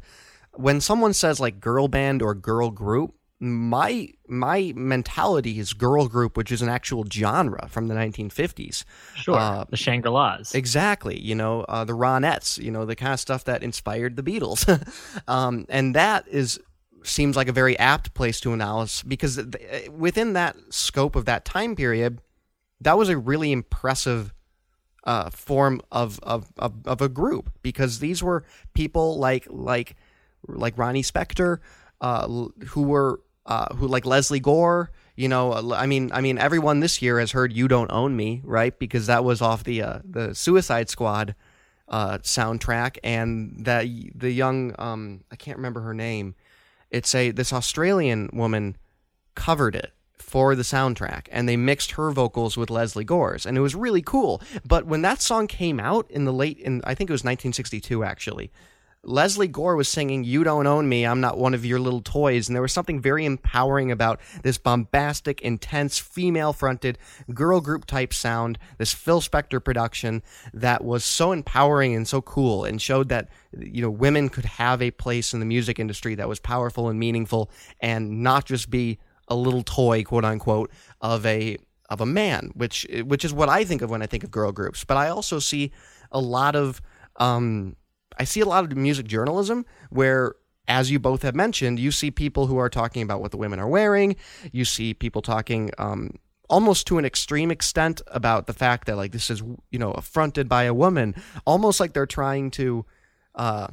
When someone says like girl band or girl group, my my mentality is girl group, which is an actual genre from the 1950s.
Sure, uh, the Shangri-Las.
Exactly. You know, uh, the Ronettes. You know, the kind of stuff that inspired the Beatles, um, and that is seems like a very apt place to analyze because within that scope of that time period, that was a really impressive. Uh, form of, of, of of a group because these were people like like like Ronnie Spector, uh, who were uh, who like Lesley Gore. You know, uh, I mean, I mean, everyone this year has heard "You Don't Own Me," right? Because that was off the uh, the Suicide Squad uh, soundtrack, and that the young um, I can't remember her name. It's a this Australian woman covered it for the soundtrack and they mixed her vocals with Lesley Gore's and it was really cool. But when that song came out in the late in I think it was 1962 actually, Lesley Gore was singing You Don't Own Me, I'm Not One of Your Little Toys. And there was something very empowering about this bombastic, intense, female fronted, girl group type sound, this Phil Spector production that was so empowering and so cool and showed that, you know, women could have a place in the music industry that was powerful and meaningful and not just be a little toy, quote unquote, of a of a man, which which is what I think of when I think of girl groups. But I also see a lot of um, I see a lot of music journalism where as you both have mentioned, you see people who are talking about what the women are wearing. You see people talking um, almost to an extreme extent about the fact that like this is you know affronted by a woman almost like they're trying to uh,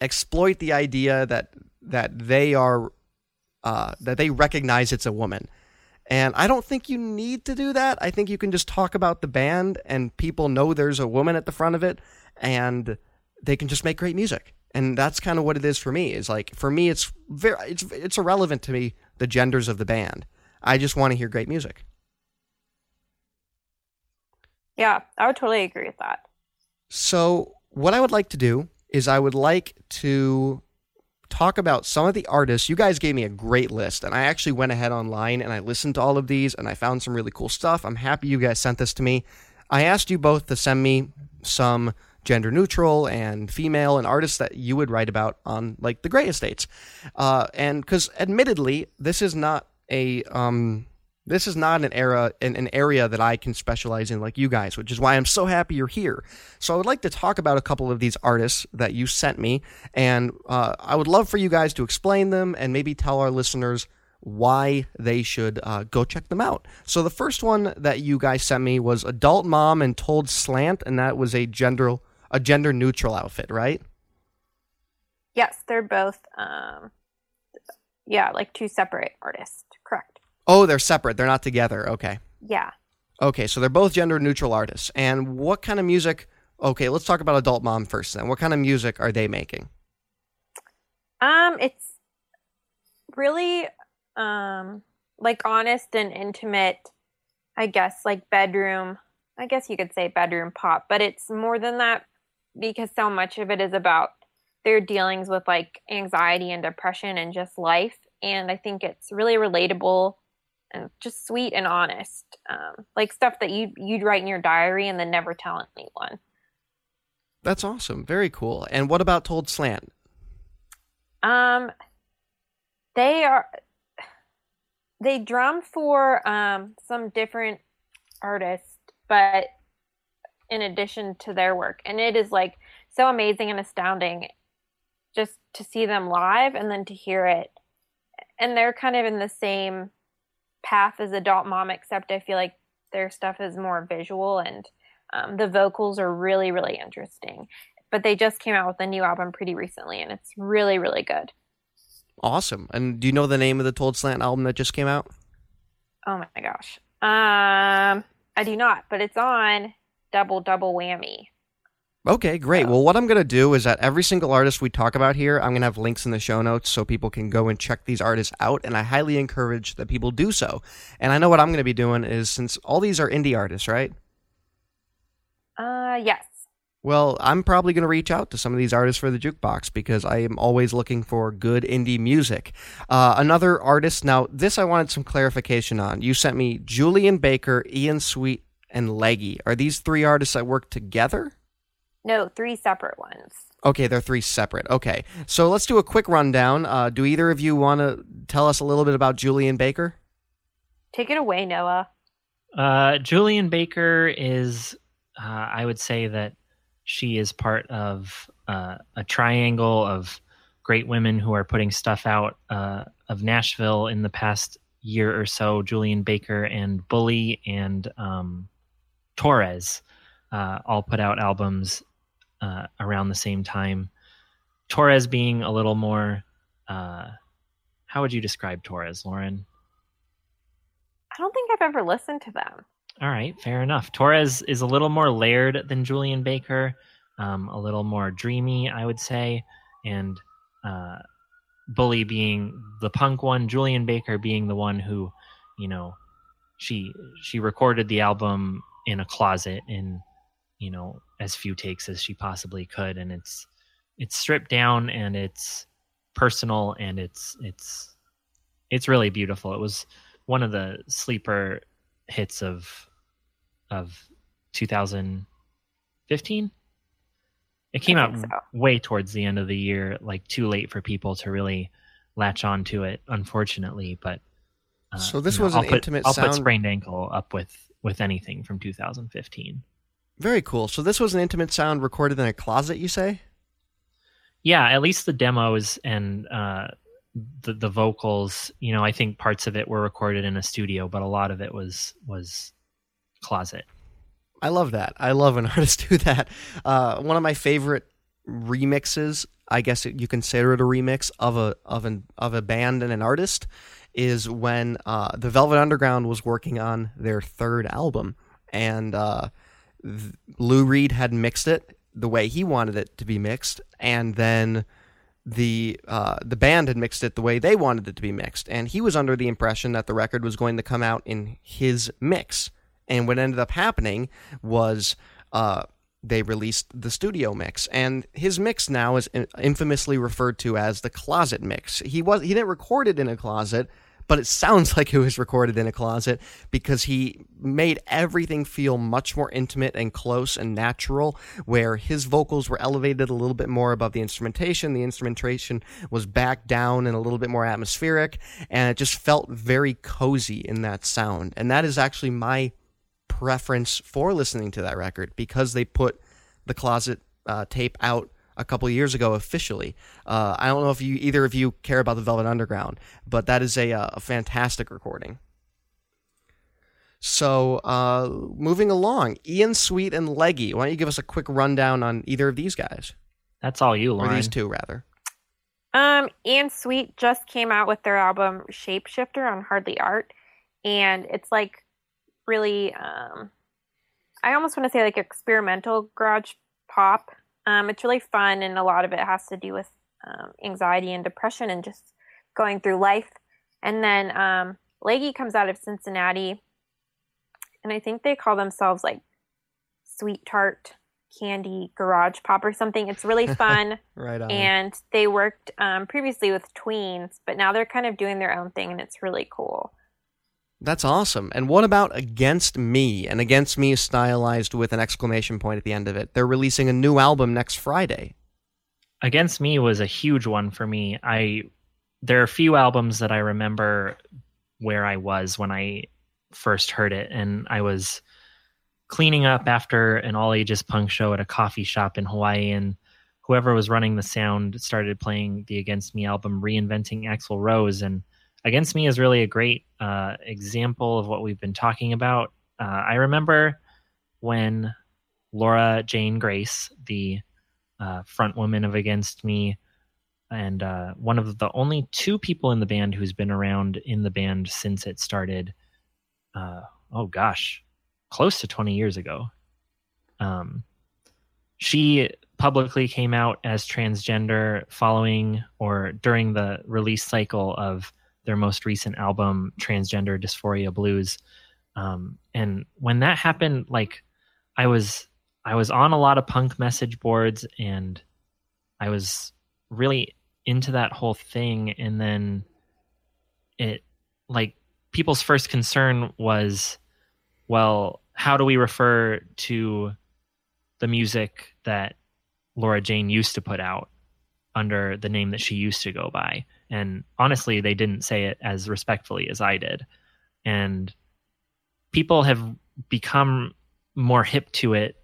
exploit the idea that that they are uh, that they recognize it's a woman and I don't think you need to do that. I think you can just talk about the band and people know there's a woman at the front of it and they can just make great music. And that's kind of what it is for me. Is like for me it's very it's it's irrelevant to me the genders of the band. I just want to hear great music.
Yeah, I would totally agree with that.
So, what I would like to do is I would like to talk about some of the artists. You guys gave me a great list, and I actually went ahead online and I listened to all of these and I found some really cool stuff. I'm happy you guys sent this to me. I asked you both to send me some gender neutral and female and artists that you would write about on like the Grey Estates. Uh, and because admittedly, this is not a um, this is not an era an, an area that I can specialize in like you guys, which is why I'm so happy you're here. So I would like to talk about a couple of these artists that you sent me, and uh, I would love for you guys to explain them and maybe tell our listeners why they should uh, go check them out. So the first one that you guys sent me was Adult Mom and Told Slant, and that was a gender a gender neutral outfit, right?
Yes, they're both um yeah, like two separate artists. Correct.
Oh, they're separate. They're not together. Okay.
Yeah.
Okay, so they're both gender neutral artists. And what kind of music? Okay, let's talk about Adult Mom first then. What kind of music are they making?
Um, it's really um like honest and intimate, I guess, like bedroom. I guess you could say bedroom pop, but it's more than that because so much of it is about their dealings with like anxiety and depression and just life. And I think it's really relatable and just sweet and honest, um, like stuff that you you'd write in your diary and then never tell anyone.
That's awesome. Very cool. And what about Told Slant?
Um, they are they drum for um some different artists, but in addition to their work, and it is like so amazing and astounding just to see them live and then to hear it. And they're kind of in the same path as Adult Mom, except I feel like their stuff is more visual and um, the vocals are really, really interesting. But they just came out with a new album pretty recently and it's really, really good.
Awesome. And do you know the name of the Told Slant album that just came out?
Oh my gosh. Um, I do not, but it's on Double Double Whammy.
Okay, great. Well, what I'm going to do is that every single artist we talk about here, I'm going to have links in the show notes so people can go and check these artists out. And I highly encourage that people do so. And I know what I'm going to be doing is since all these are indie artists, right?
Uh, yes.
Well, I'm probably going to reach out to some of these artists for the jukebox because I am always looking for good indie music. Uh, another artist, now, this I wanted some clarification on. You sent me Julien Baker, Ian Sweet, and Leggy. Are these three artists that work together?
No, three separate ones.
Okay, they're three separate. Okay, so let's do a quick rundown. Uh, do either of you want to tell us a little bit about Julien Baker?
Take it away, Noah.
Uh, Julien Baker is, uh, I would say that she is part of uh, a triangle of great women who are putting stuff out uh, of Nashville in the past year or so. Julien Baker and Bully and um, Torres uh, all put out albums uh, around the same time. Torres being a little more. Uh, how would you describe Torres, Lauren?
I don't think I've ever listened to them.
All right, fair enough. Torres is a little more layered than Julien Baker, um, a little more dreamy, I would say, and uh, Bully being the punk one, Julien Baker being the one who, you know, she she recorded the album in a closet in, you know, as few takes as she possibly could, and it's it's stripped down and it's personal and it's it's it's really beautiful. It was one of the sleeper hits of of 2015 it came out
so.
way towards the end of the year like too late for people to really latch on to it unfortunately but uh,
So this
you know,
was
I'll
an
put,
intimate
I'll
sound-
put sprained ankle up with with anything from 2015
Very cool. So this was an intimate sound recorded in a closet, you say?
yeah at least the demos and uh the the vocals, you know, I think parts of it were recorded in a studio, but a lot of it was was closet.
I love that. I love an artist do that. Uh, one of my favorite remixes, I guess you consider it a remix of a of an of a band and an artist, is when uh, the Velvet Underground was working on their third album, and uh, Lou Reed had mixed it the way he wanted it to be mixed, and then the uh, the band had mixed it the way they wanted it to be mixed, and he was under the impression that the record was going to come out in his mix. And what ended up happening was uh, they released the studio mix, and his mix now is uh, infamously referred to as the closet mix. He was he didn't record it in a closet, but it sounds like it was recorded in a closet because he made everything feel much more intimate and close and natural, where his vocals were elevated a little bit more above the instrumentation. The instrumentation was back down and a little bit more atmospheric, and it just felt very cozy in that sound. And that is actually my preference for listening to that record because they put the closet uh, tape out a couple years ago officially. Uh, I don't know if you either of you care about the Velvet Underground, but that is a, uh, a fantastic recording. So, uh, moving along, Ian Sweet and Leggy. Why don't you give us a quick rundown on either of these guys?
That's all you, Lauren.
Or these two, rather.
Um, Ian Sweet just came out with their album Shapeshifter on Hardly Art, and it's like really, um, I almost want to say like experimental garage pop um, it's really fun, and a lot of it has to do with um, anxiety and depression and just going through life. And then um, Leggy comes out of Cincinnati, and I think they call themselves like Sweet Tart Candy Garage Pop or something. It's really fun.
right on.
And they worked um, previously with Tweens, but now they're kind of doing their own thing, and it's really cool.
That's awesome. And what about Against Me? And Against Me is stylized with an exclamation point at the end of it. They're releasing a new album next Friday.
Against Me was a huge one for me. I there are a few albums that I remember where I was when I first heard it and I was cleaning up after an all ages punk show at a coffee shop in Hawaii and whoever was running the sound started playing the Against Me album reinventing Axl Rose and Against Me is really a great uh, example of what we've been talking about. Uh, I remember when Laura Jane Grace, the uh, front woman of Against Me, and uh, one of the only two people in the band who's been around in the band since it started. Uh, oh gosh, close to 20 years ago. Um, she publicly came out as transgender following or during the release cycle of their most recent album, Transgender Dysphoria Blues. Um, and when that happened, like I was I was on a lot of punk message boards and I was really into that whole thing and then it like people's first concern was well how do we refer to the music that Laura Jane used to put out under the name that she used to go by and honestly, they didn't say it as respectfully as I did. And people have become more hip to it,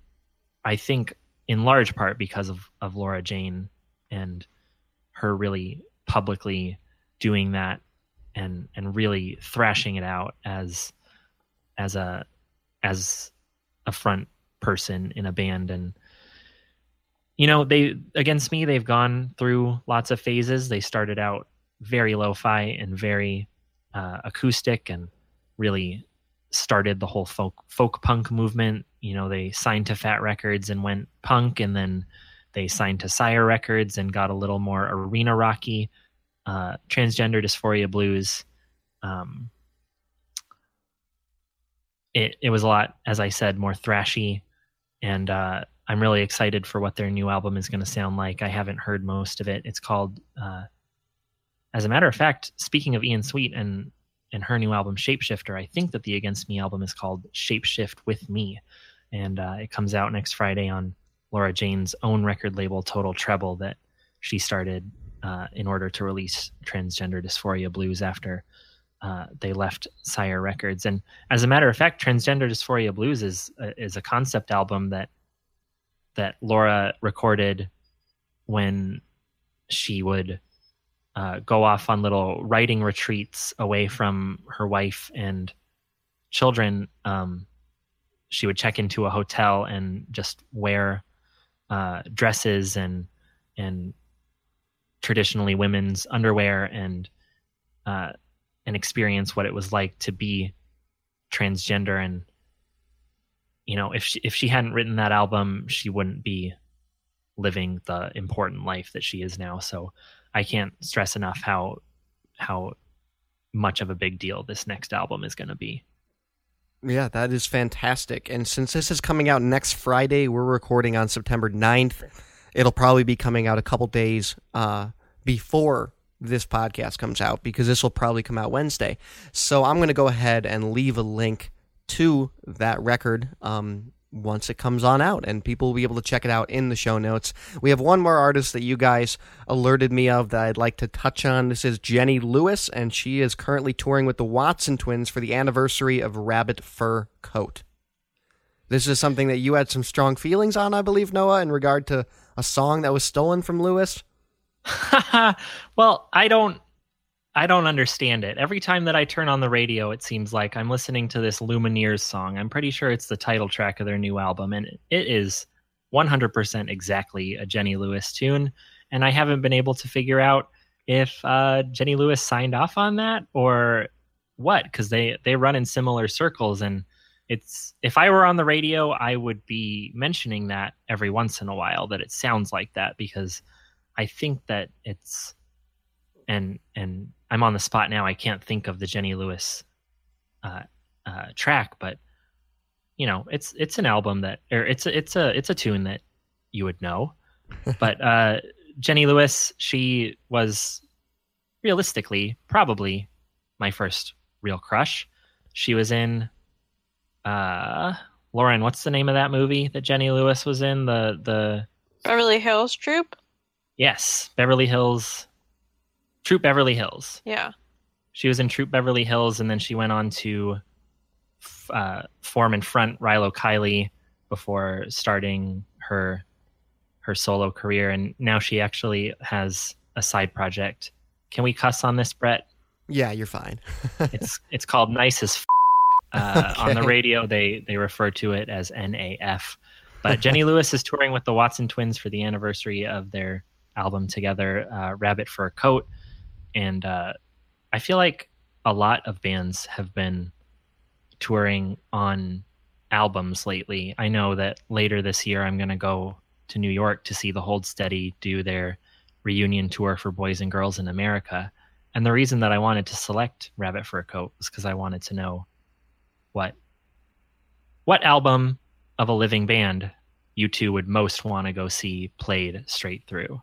I think, in large part because of, of Laura Jane and her really publicly doing that and and really thrashing it out as as a as a front person in a band and you know they against me they've gone through lots of phases they started out very lo-fi and very uh, acoustic and really started the whole folk folk punk movement. You know, they signed to Fat Wreck Chords and went punk, and then they signed to Sire Records and got a little more arena rocky. Uh, transgender dysphoria blues. Um, it it was a lot, as I said, more thrashy, and uh, I'm really excited for what their new album is going to sound like. I haven't heard most of it. It's called uh, as a matter of fact, speaking of Ian Sweet and and her new album Shapeshifter, I think that the Against Me album is called Shapeshift with Me, and uh, it comes out next Friday on Laura Jane's own record label, Total Treble, that she started uh, in order to release Transgender Dysphoria Blues after uh, they left Sire Records. And as a matter of fact, Transgender Dysphoria Blues is is a concept album that that Laura recorded when she would uh, go off on little writing retreats away from her wife and children. Um, she would check into a hotel and just wear uh, dresses and and traditionally women's underwear and uh, and experience what it was like to be transgender and you know if she, if she hadn't written that album she wouldn't be living the important life that she is now so i can't stress enough how how much of a big deal this next album is going to be
Yeah, that is fantastic. And since this is coming out next Friday, we're recording on September 9th. It'll probably be coming out a couple days uh, before this podcast comes out because this will probably come out Wednesday. So I'm going to go ahead and leave a link to that record um, once it comes on out, and people will be able to check it out in the show notes. We have one more artist that you guys alerted me of that I'd like to touch on. This is Jenny Lewis, and she is currently touring with the Watson twins for the anniversary of Rabbit Fur Coat. This is something that you had some strong feelings on, I believe, Noah, in regard to a song that was stolen from Lewis.
well, I don't I don't understand it. Every time that I turn on the radio, it seems like I'm listening to this Lumineers song. I'm pretty sure it's the title track of their new album, and it is 100% exactly a Jenny Lewis tune. And I haven't been able to figure out if uh, Jenny Lewis signed off on that or what, because they they run in similar circles. And it's if I were on the radio, I would be mentioning that every once in a while that it sounds like that because I think that it's and and I'm on the spot now. I can't think of the Jenny Lewis uh, uh, track, but you know, it's it's an album that or it's a, it's a it's a tune that you would know. but uh, Jenny Lewis, she was realistically probably my first real crush. She was in uh Lauren, what's the name of that movie that Jenny Lewis was in? The the
Beverly Hills Troop.
Yes, Beverly Hills Troop Beverly Hills.
Yeah.
She was in Troop Beverly Hills, and then she went on to uh, form and front Rilo Kiley before starting her her solo career, and now she actually has a side project. Can we cuss on this, Brett?
Yeah, you're fine.
it's it's called Nice as. F- uh, On the radio, they they refer to it as NAF. But Jenny Lewis is touring with the Watson Twins for the anniversary of their album together, uh, Rabbit Fur Coat, and uh, I feel like a lot of bands have been touring on albums lately. I know that later this year I'm going to go to New York to see the Hold Steady do their reunion tour for Boys and Girls in America. And the reason that I wanted to select Rabbit Fur Coat was because I wanted to know what what album of a living band you two would most want to go see played straight through.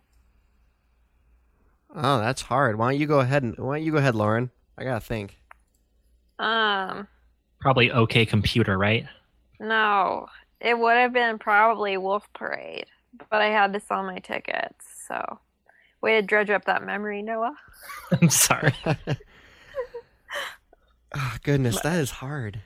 Oh, that's hard. Why don't you go ahead and why don't you go ahead, Lauren? I gotta think.
Um,
Probably OK Computer, right?
no, it would have been probably Wolf Parade, but I had to sell my tickets. So, way to dredge up that memory, Noah.
I'm sorry.
Oh, goodness, that is hard.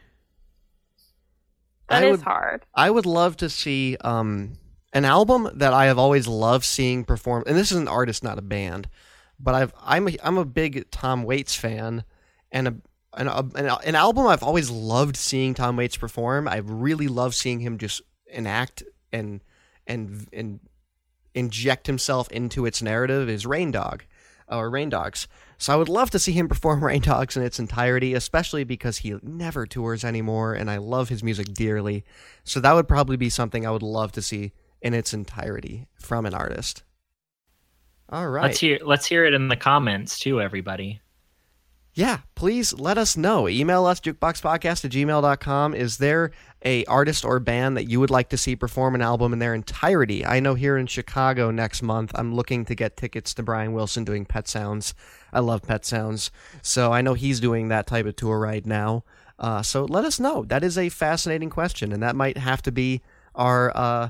That
I
is
would-
hard.
I would love to see um, an album that I have always loved seeing perform. And this is an artist, not a band, but I've I'm a, I'm a big Tom Waits fan, and a an, an album I've always loved seeing Tom Waits perform. I really love seeing him just enact and and and inject himself into its narrative. Is Rain Dog or Rain Dogs? So I would love to see him perform Rain Dogs in its entirety, especially because he never tours anymore, and I love his music dearly. So that would probably be something I would love to see in its entirety from an artist. All right.
Let's hear let's hear it in the comments too, everybody.
Yeah, please let us know. Email us, jukeboxpodcast at gmail.com. Is there a artist or band that you would like to see perform an album in their entirety? I know here in Chicago next month, I'm looking to get tickets to Brian Wilson doing Pet Sounds. I love Pet Sounds. So I know he's doing that type of tour right now. Uh, so let us know. That is a fascinating question, and that might have to be our uh,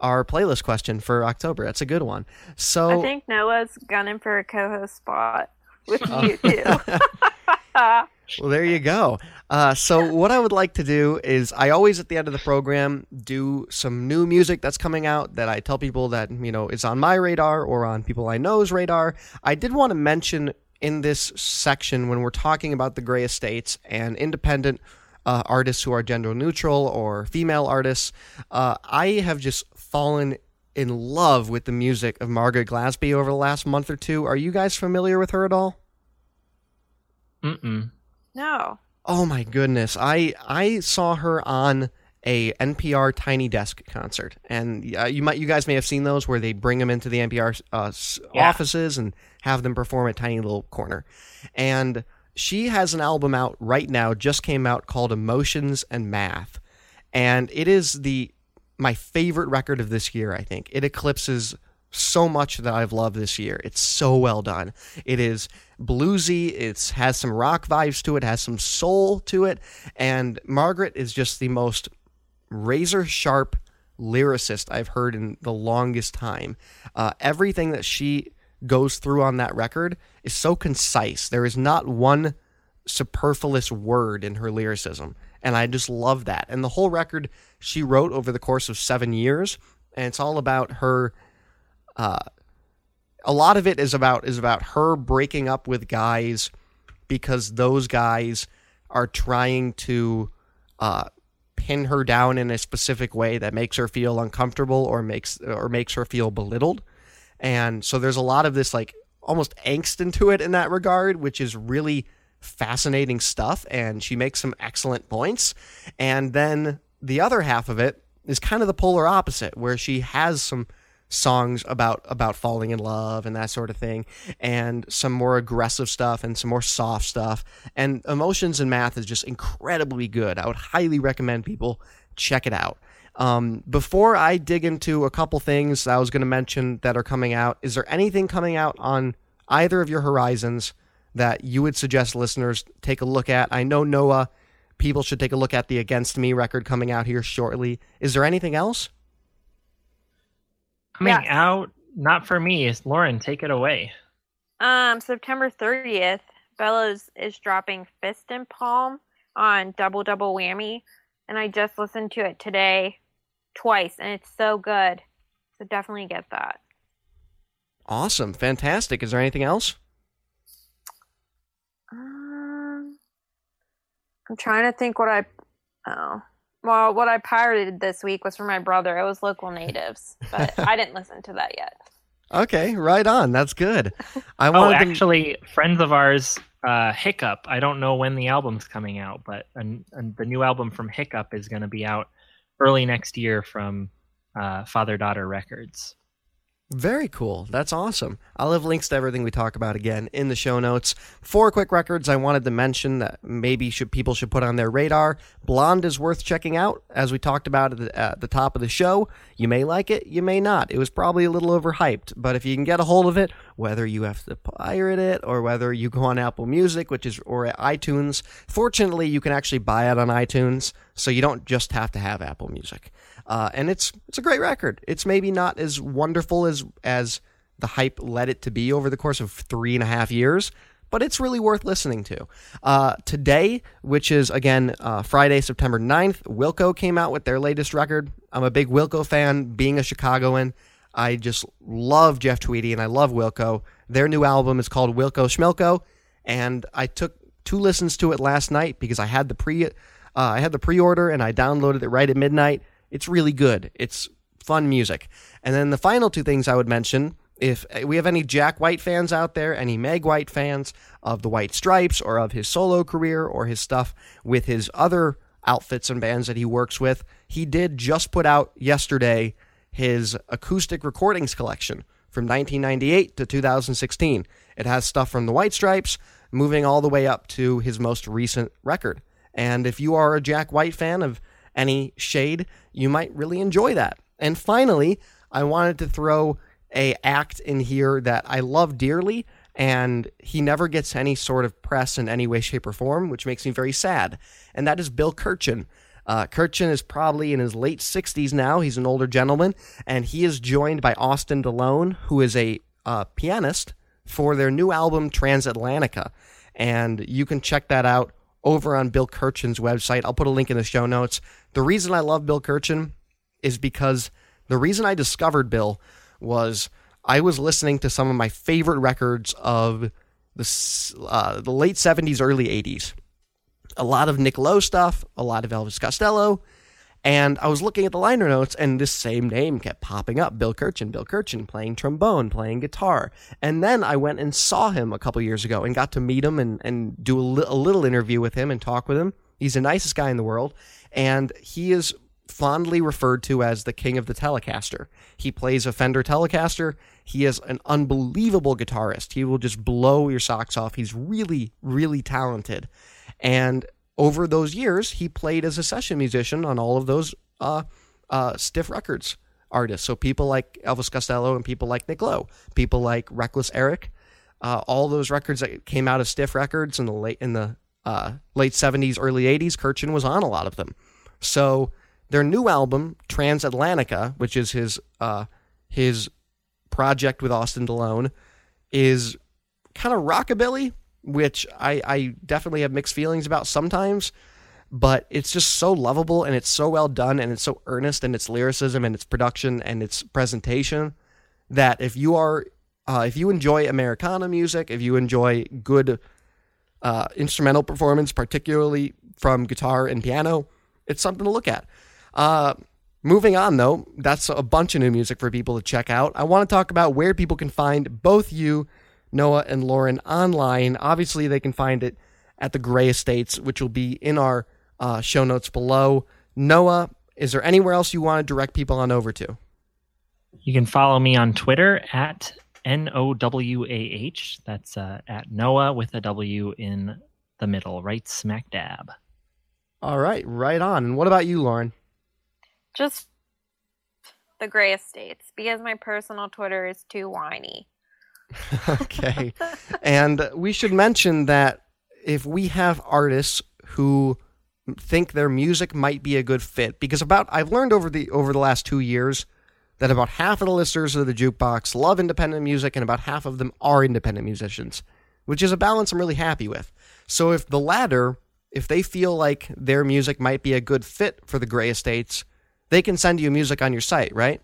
our playlist question for October. That's a good one. So
I think Noah's gunning for a co-host spot with
Oh.
you too.
Well, there you go. Uh, so, what I would like to do is, I always at the end of the program do some new music that's coming out that I tell people that you know is on my radar or on people I know's radar. I did want to mention in this section when we're talking about the Grey Estates and independent uh, artists who are gender neutral or female artists. Uh, I have just fallen in love with the music of Margaret Glaspy over the last month or two. Are you guys familiar with her at all?
Mm-mm.
No.
Oh my goodness. I I saw her on a NPR Tiny Desk concert, and uh, you might you guys may have seen those where they bring them into the NPR uh,
Yeah.
offices and have them perform a tiny little corner. And she has an album out right now, just came out called Emotions and Math, and it is the my favorite record of this year. I think it eclipses so much that I've loved this year. It's so well done. It is bluesy. It has some rock vibes to it. Has some soul to it. And Margaret is just the most razor sharp lyricist I've heard in the longest time. Uh, everything that she goes through on that record is so concise. There is not one superfluous word in her lyricism. And I just love that. And the whole record she wrote over the course of seven years. And it's all about her uh, a lot of it is about is about her breaking up with guys because those guys are trying to uh, pin her down in a specific way that makes her feel uncomfortable or makes or makes her feel belittled. And so there's a lot of this like almost angst into it in that regard, which is really fascinating stuff. And she makes some excellent points. And then the other half of it is kind of the polar opposite, where she has some songs about about falling in love and that sort of thing and some more aggressive stuff and some more soft stuff and emotions and math is just incredibly good i would highly recommend people check it out um, before i dig into a couple things i was going to mention that are coming out is there anything coming out on either of your horizons that you would suggest listeners take a look at i know noah people should take a look at the against me record coming out here shortly is there anything else
Coming
Yes.
out, not for me. It's Lauren. Take it away.
Um, September 30th, Bellows is dropping Fist and Palm on Double Double Whammy, and I just listened to it today twice, and it's so good. So definitely get that.
awesome fantastic is there anything else
I'm trying to think what I. Oh, well, what I pirated this week was for my brother. It was Local Natives, but I didn't listen to that yet.
Okay, right on. That's good. I
Oh,
wanted to-
actually, friends of ours, uh, Hiccup. I don't know when the album's coming out, but an, an, the new album from Hiccup is going to be out early next year from uh, Father Daughter Records.
Very cool. That's awesome. I'll have links to everything we talk about again in the show notes. Four quick records I wanted to mention that maybe should people should put on their radar. Blonde is worth checking out, as we talked about at the, at the top of the show. You may like it, you may not. It was probably a little overhyped, but if you can get a hold of it, whether you have to pirate it or whether you go on Apple Music, which is or iTunes, fortunately you can actually buy it on iTunes, so you don't just have to have Apple Music. Uh, and it's it's a great record. It's maybe not as wonderful as as the hype led it to be over the course of three and a half years, but it's really worth listening to. Uh, today, which is again uh, Friday, September 9th, Wilco came out with their latest record. I'm a big Wilco fan, being a Chicagoan. I just love Jeff Tweedy and I love Wilco. Their new album is called Wilco Schmilco, and I took two listens to it last night because I had the pre uh, I had the pre-order and I downloaded it right at midnight. It's really good. It's fun music. And then the final two things I would mention if we have any Jack White fans out there, any Meg White fans of the White Stripes or of his solo career or his stuff with his other outfits and bands that he works with, he did just put out yesterday his acoustic recordings collection from 1998 to 2016. It has stuff from the White Stripes moving all the way up to his most recent record. And if you are a Jack White fan of any shade, you might really enjoy that. And finally, I wanted to throw a act in here that I love dearly and he never gets any sort of press in any way shape or form, which makes me very sad. And that is Bill Kirchen. Uh, Kirchen is probably in his late 60s now. He's an older gentleman, and he is joined by Austin DeLone, who is a uh, pianist for their new album Transatlantica. And you can check that out over on Bill Kirchen's website. I'll put a link in the show notes. The reason I love Bill Kirchen is because the reason I discovered Bill was I was listening to some of my favorite records of the uh, the late 70s, early 80s. A lot of Nick Lowe stuff, a lot of Elvis Costello, and I was looking at the liner notes, and this same name kept popping up Bill Kirchen, Bill Kirchen, playing trombone, playing guitar. And then I went and saw him a couple years ago and got to meet him and, and do a, li- a little interview with him and talk with him. He's the nicest guy in the world. And he is fondly referred to as the king of the Telecaster. He plays a Fender Telecaster. He is an unbelievable guitarist. He will just blow your socks off. He's really, really talented. And over those years, he played as a session musician on all of those uh, uh, stiff records artists. So people like Elvis Costello and people like Nick Lowe, people like Reckless Eric, uh, all those records that came out of stiff records in the late in the uh, late seventies, early eighties. Kirchen was on a lot of them. So their new album, Transatlantica, which is his uh, his project with Austin Delone, is kind of rockabilly, which I, I definitely have mixed feelings about sometimes. But it's just so lovable and it's so well done and it's so earnest in its lyricism and its production and its presentation that if you are uh, if you enjoy Americana music, if you enjoy good uh, instrumental performance, particularly from guitar and piano, it's something to look at. Uh, moving on, though, that's a bunch of new music for people to check out. I want to talk about where people can find both you, Noah, and Lauren online. Obviously, they can find it at the Grey Estates, which will be in our uh, show notes below. Noah, is there anywhere else you want to direct people on over to?
You can follow me on Twitter at N O W A H. That's uh, at Noah with a W in the middle, right smack dab.
All right, right on. And what about you, Lauren?
Just the Grey Estates because my personal Twitter is too whiny.
okay. and we should mention that if we have artists who think their music might be a good fit because about I've learned over the over the last 2 years that about half of the listeners of the jukebox love independent music and about half of them are independent musicians, which is a balance I'm really happy with. So if the latter, if they feel like their music might be a good fit for the Grey Estates, they can send you music on your site, right?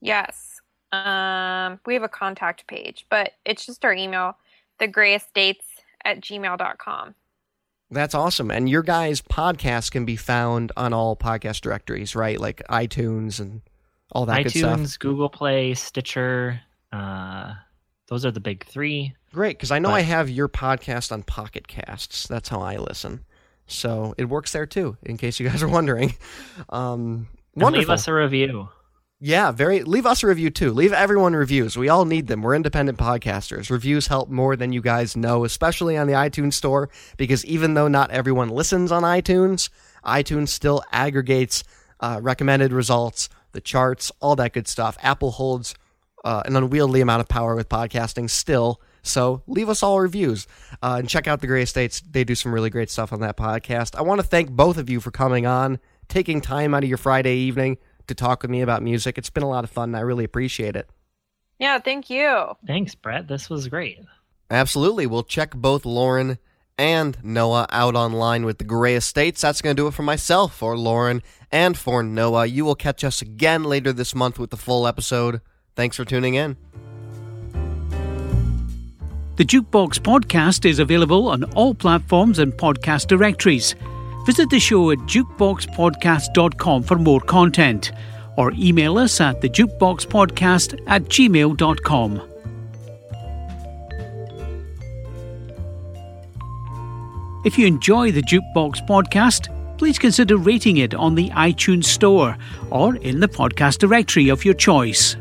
Yes. Um, we have a contact page, but it's just our email, thegrayestates at gmail.com.
That's awesome. And your guys' podcast can be found on all podcast directories, right? Like iTunes and all that
iTunes,
good stuff.
Google Play, Stitcher. Uh, those are the big three.
Great, because I know
But-
I have your podcast on Pocket Casts. That's how I listen. So it works there too, in case you guys are wondering. Um,
And
wonderful.
leave us a review.
Yeah, very. Leave us a review too. Leave everyone reviews. We all need them. We're independent podcasters. Reviews help more than you guys know, especially on the iTunes store, because even though not everyone listens on iTunes, iTunes still aggregates uh, recommended results, the charts, all that good stuff. Apple holds uh, an unwieldy amount of power with podcasting still. So leave us all reviews uh, and check out the Grey Estates. They do some really great stuff on that podcast. I want to thank both of you for coming on, taking time out of your Friday evening to talk with me about music. It's been a lot of fun. And I really appreciate it.
Yeah, thank you.
Thanks, Brett. This was great.
Absolutely. We'll check both Lauren and Noah out online with the Grey Estates. That's going to do it for myself, for Lauren, and for Noah. You will catch us again later this month with the full episode. Thanks for tuning in.
The Jukebox Podcast is available on all platforms and podcast directories. Visit the show at jukeboxpodcast.com for more content or email us at the thejukeboxpodcast at gmail.com. If you enjoy the Jukebox Podcast, please consider rating it on the iTunes Store or in the podcast directory of your choice.